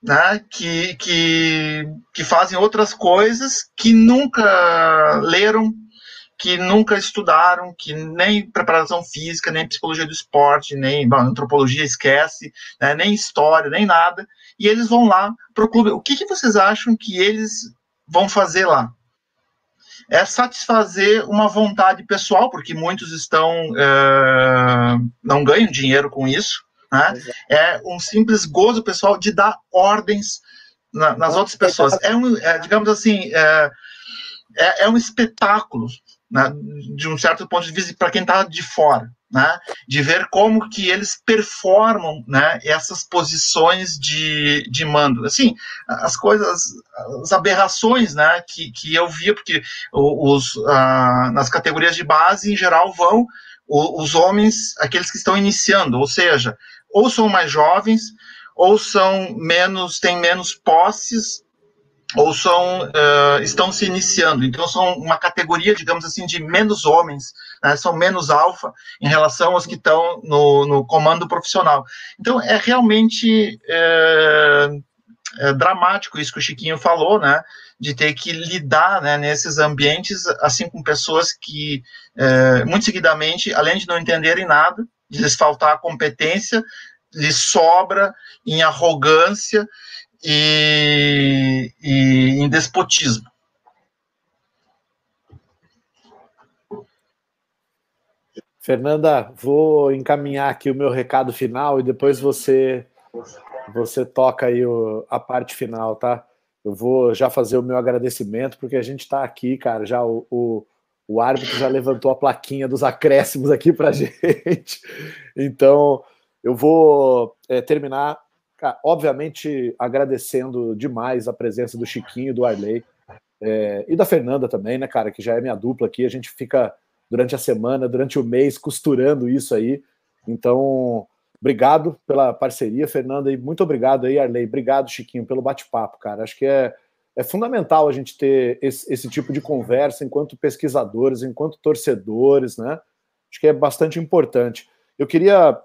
né, que, que, que fazem outras coisas que nunca leram, que nunca estudaram, que nem preparação física, nem psicologia do esporte, nem bom, antropologia esquece, né, nem história, nem nada, e eles vão lá para o clube. O que, que vocês acham que eles vão fazer lá? é satisfazer uma vontade pessoal, porque muitos estão é, não ganham dinheiro com isso, né? É um simples gozo pessoal de dar ordens na, nas outras pessoas. É um, é, digamos assim, é, é, é um espetáculo, né, de um certo ponto de vista, para quem está de fora. Né, de ver como que eles performam né, essas posições de, de mando. Assim, as coisas, as aberrações né, que, que eu via, porque os, ah, nas categorias de base, em geral, vão os homens, aqueles que estão iniciando, ou seja, ou são mais jovens, ou são menos, têm menos posses, ou são uh, estão se iniciando. Então são uma categoria, digamos assim, de menos homens, né? são menos alfa em relação aos que estão no, no comando profissional. Então é realmente é, é dramático isso que o Chiquinho falou, né? De ter que lidar né, nesses ambientes assim com pessoas que é, muito seguidamente, além de não entenderem nada, de lhes faltar competência, lhes sobra em arrogância e, e em despotismo. Fernanda, vou encaminhar aqui o meu recado final e depois você você toca aí o, a parte final, tá? Eu vou já fazer o meu agradecimento, porque a gente está aqui, cara, já o, o, o árbitro já levantou a plaquinha dos acréscimos aqui para gente. Então, eu vou é, terminar, cara, obviamente, agradecendo demais a presença do Chiquinho, do Arley é, e da Fernanda também, né, cara, que já é minha dupla aqui. A gente fica durante a semana, durante o mês, costurando isso aí. Então, obrigado pela parceria, Fernanda, e muito obrigado aí, Arley. Obrigado, Chiquinho, pelo bate-papo, cara. Acho que é é fundamental a gente ter esse, esse, tipo de conversa enquanto pesquisadores, enquanto torcedores, né? Acho que é bastante importante. Eu queria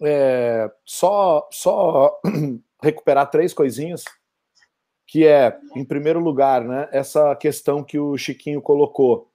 é, só, só recuperar três coisinhas, que é, em primeiro lugar, né, essa questão que o Chiquinho colocou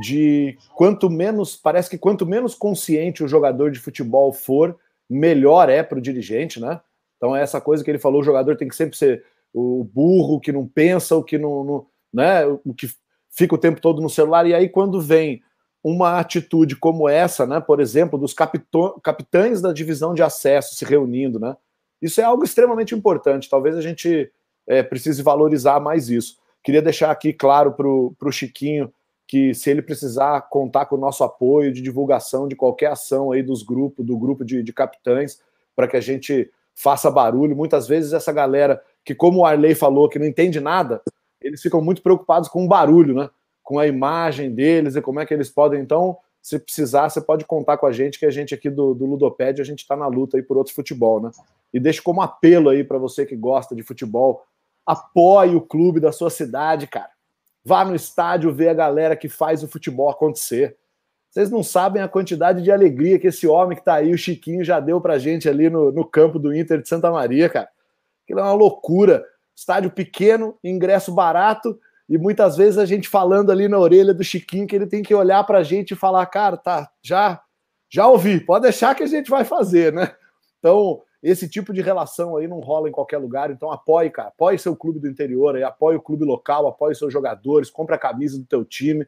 de quanto menos, parece que quanto menos consciente o jogador de futebol for, melhor é para o dirigente, né? Então é essa coisa que ele falou, o jogador tem que sempre ser o burro que não pensa, o que não, não né, o que fica o tempo todo no celular. E aí, quando vem uma atitude como essa, né, por exemplo, dos capitães da divisão de acesso se reunindo, né, isso é algo extremamente importante. Talvez a gente é, precise valorizar mais isso. Queria deixar aqui claro para o Chiquinho que se ele precisar contar com o nosso apoio de divulgação de qualquer ação aí dos grupos, do grupo de, de capitães, para que a gente faça barulho. Muitas vezes essa galera que, como o Arley falou, que não entende nada, eles ficam muito preocupados com o barulho, né? Com a imagem deles e como é que eles podem. Então, se precisar, você pode contar com a gente, que a gente aqui do, do Ludoped, a gente está na luta aí por outro futebol, né? E deixo como apelo aí para você que gosta de futebol, apoie o clube da sua cidade, cara. Vá no estádio ver a galera que faz o futebol acontecer. Vocês não sabem a quantidade de alegria que esse homem que está aí, o Chiquinho, já deu pra gente ali no, no campo do Inter de Santa Maria, cara. Aquilo é uma loucura. Estádio pequeno, ingresso barato, e muitas vezes a gente falando ali na orelha do Chiquinho que ele tem que olhar para a gente e falar, cara, tá, já, já ouvi, pode deixar que a gente vai fazer, né? Então, esse tipo de relação aí não rola em qualquer lugar, então apoie, cara, apoie seu clube do interior, aí, apoie o clube local, apoie seus jogadores, compre a camisa do teu time,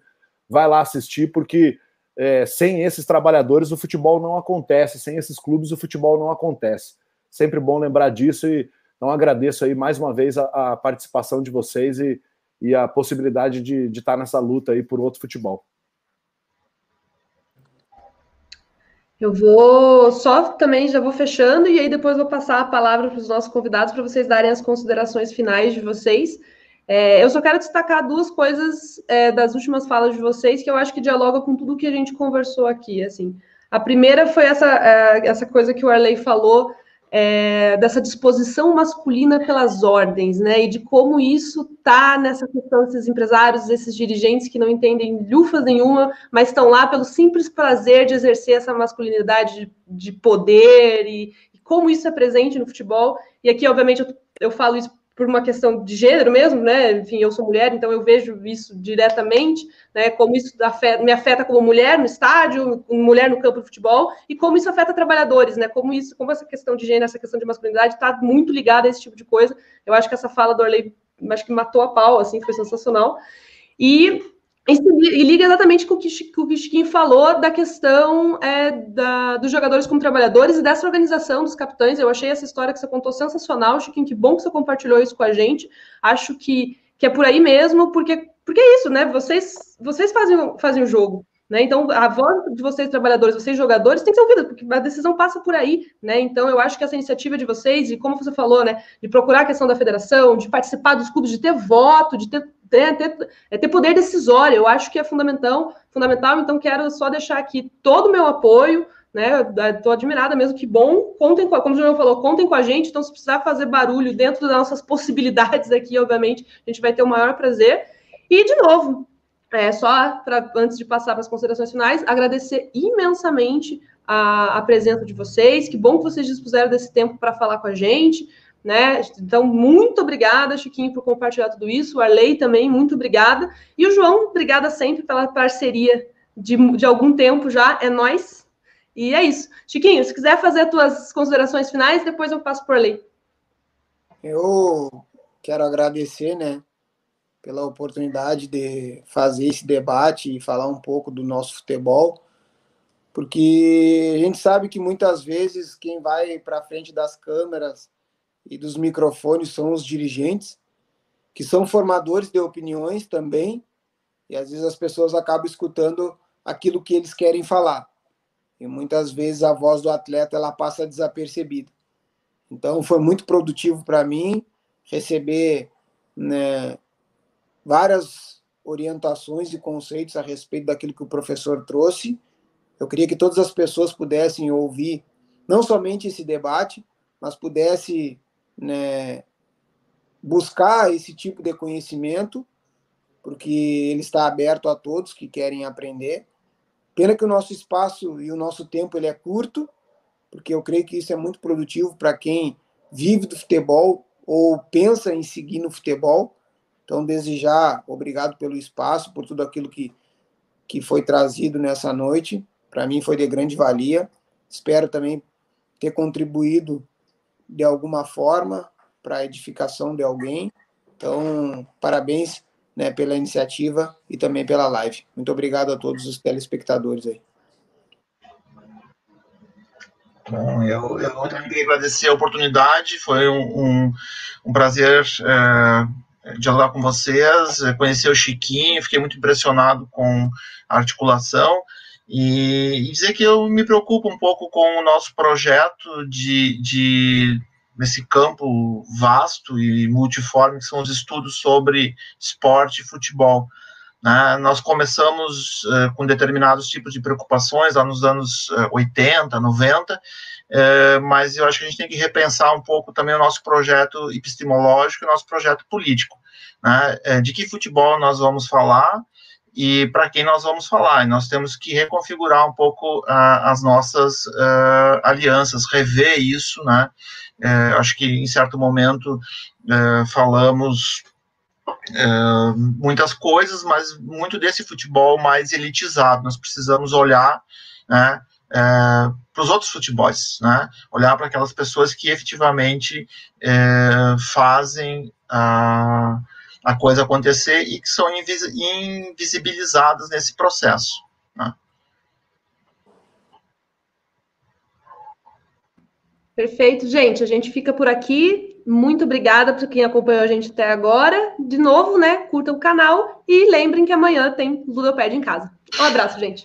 vai lá assistir, porque é, sem esses trabalhadores o futebol não acontece, sem esses clubes o futebol não acontece. Sempre bom lembrar disso e então agradeço aí mais uma vez a, a participação de vocês e, e a possibilidade de, estar nessa luta aí por outro futebol. Eu vou só também já vou fechando e aí depois vou passar a palavra para os nossos convidados para vocês darem as considerações finais de vocês. É, eu só quero destacar duas coisas é, das últimas falas de vocês que eu acho que dialoga com tudo que a gente conversou aqui. Assim, a primeira foi essa, é, essa coisa que o Arley falou é, dessa disposição masculina pelas ordens, né? E de como isso tá nessa questão desses empresários, desses dirigentes que não entendem lufas nenhuma, mas estão lá pelo simples prazer de exercer essa masculinidade de, de poder e, e, como isso é presente no futebol. E aqui, obviamente, eu, eu falo isso por uma questão de gênero mesmo, né? Enfim, eu sou mulher, então eu vejo isso diretamente, né? Como isso afeta, me afeta como mulher no estádio, mulher no campo de futebol, e como isso afeta trabalhadores, né? Como isso, como essa questão de gênero, essa questão de masculinidade está muito ligada a esse tipo de coisa. Eu acho que essa fala do Orley, acho que matou a pau, assim, foi sensacional. E e liga exatamente com o que, o Chiquinho falou da questão é, da, dos jogadores como trabalhadores e dessa organização dos capitães. Eu achei essa história que você contou sensacional, Chiquinho. Que bom que você compartilhou isso com a gente. Acho que, que é por aí mesmo, porque, porque é isso, né? Vocês, vocês fazem, fazem o jogo. Né? Então, a voz de vocês, trabalhadores, vocês, jogadores, tem que ser ouvida, porque a decisão passa por aí. Né? Então, eu acho que essa iniciativa de vocês, e como você falou, né, de procurar a questão da federação, de participar dos clubes, de ter voto, de ter ter, ter, é ter poder decisório, eu acho que é fundamental, fundamental, então quero só deixar aqui todo o meu apoio, né? Estou admirada mesmo, que bom. Contem com, como o João falou, contem com a gente. Então, se precisar fazer barulho dentro das nossas possibilidades aqui, obviamente, a gente vai ter o maior prazer. E, de novo, é, só para antes de passar para as considerações finais, agradecer imensamente a, a presença de vocês. Que bom que vocês dispuseram desse tempo para falar com a gente. Né? Então, muito obrigada, Chiquinho, por compartilhar tudo isso. O Arley também, muito obrigada. E o João, obrigada sempre pela parceria de, de algum tempo já. É nós. E é isso. Chiquinho, se quiser fazer as tuas considerações finais, depois eu passo por Arley. Eu quero agradecer, né, pela oportunidade de fazer esse debate e falar um pouco do nosso futebol, porque a gente sabe que muitas vezes quem vai para frente das câmeras e dos microfones são os dirigentes, que são formadores de opiniões também, e às vezes as pessoas acabam escutando aquilo que eles querem falar. E muitas vezes a voz do atleta ela passa desapercebida. Então foi muito produtivo para mim receber né, várias orientações e conceitos a respeito daquilo que o professor trouxe. Eu queria que todas as pessoas pudessem ouvir não somente esse debate, mas pudesse né, buscar esse tipo de conhecimento, porque ele está aberto a todos que querem aprender. Pena que o nosso espaço e o nosso tempo ele é curto, porque eu creio que isso é muito produtivo para quem vive do futebol ou pensa em seguir no futebol. Então, desde já, obrigado pelo espaço, por tudo aquilo que, que foi trazido nessa noite. Para mim foi de grande valia. Espero também ter contribuído de alguma forma para edificação de alguém. Então, parabéns né, pela iniciativa e também pela live. Muito obrigado a todos os telespectadores aí. Bom, eu, eu também queria agradecer a oportunidade, foi um, um, um prazer é, dialogar com vocês, conhecer o Chiquinho, fiquei muito impressionado com a articulação e, dizer que eu me preocupo um pouco com o nosso projeto de, de nesse campo vasto e multiforme que são os estudos sobre esporte e futebol. Né? Nós começamos uh, com determinados tipos de preocupações lá nos anos uh, 80, 90, uh, mas eu acho que a gente tem que repensar um pouco também o nosso projeto epistemológico e o nosso projeto político. Né? Uh, de que futebol nós vamos falar e para quem nós vamos falar. Nós temos que reconfigurar um pouco uh, as nossas uh, alianças, rever isso, né? Uh, acho que em certo momento eh, falamos muitas coisas, mas muito desse futebol mais elitizado. Nós precisamos olhar, né? para os outros futebols, né? Olhar para aquelas pessoas que efetivamente fazem a a coisa acontecer e que são invisibilizadas nesse processo. Né? Perfeito, gente. A gente fica por aqui. Muito obrigada por quem acompanhou a gente até agora. De novo, né? Curta o canal e lembrem que amanhã tem Ludopédia em casa. Um abraço, gente.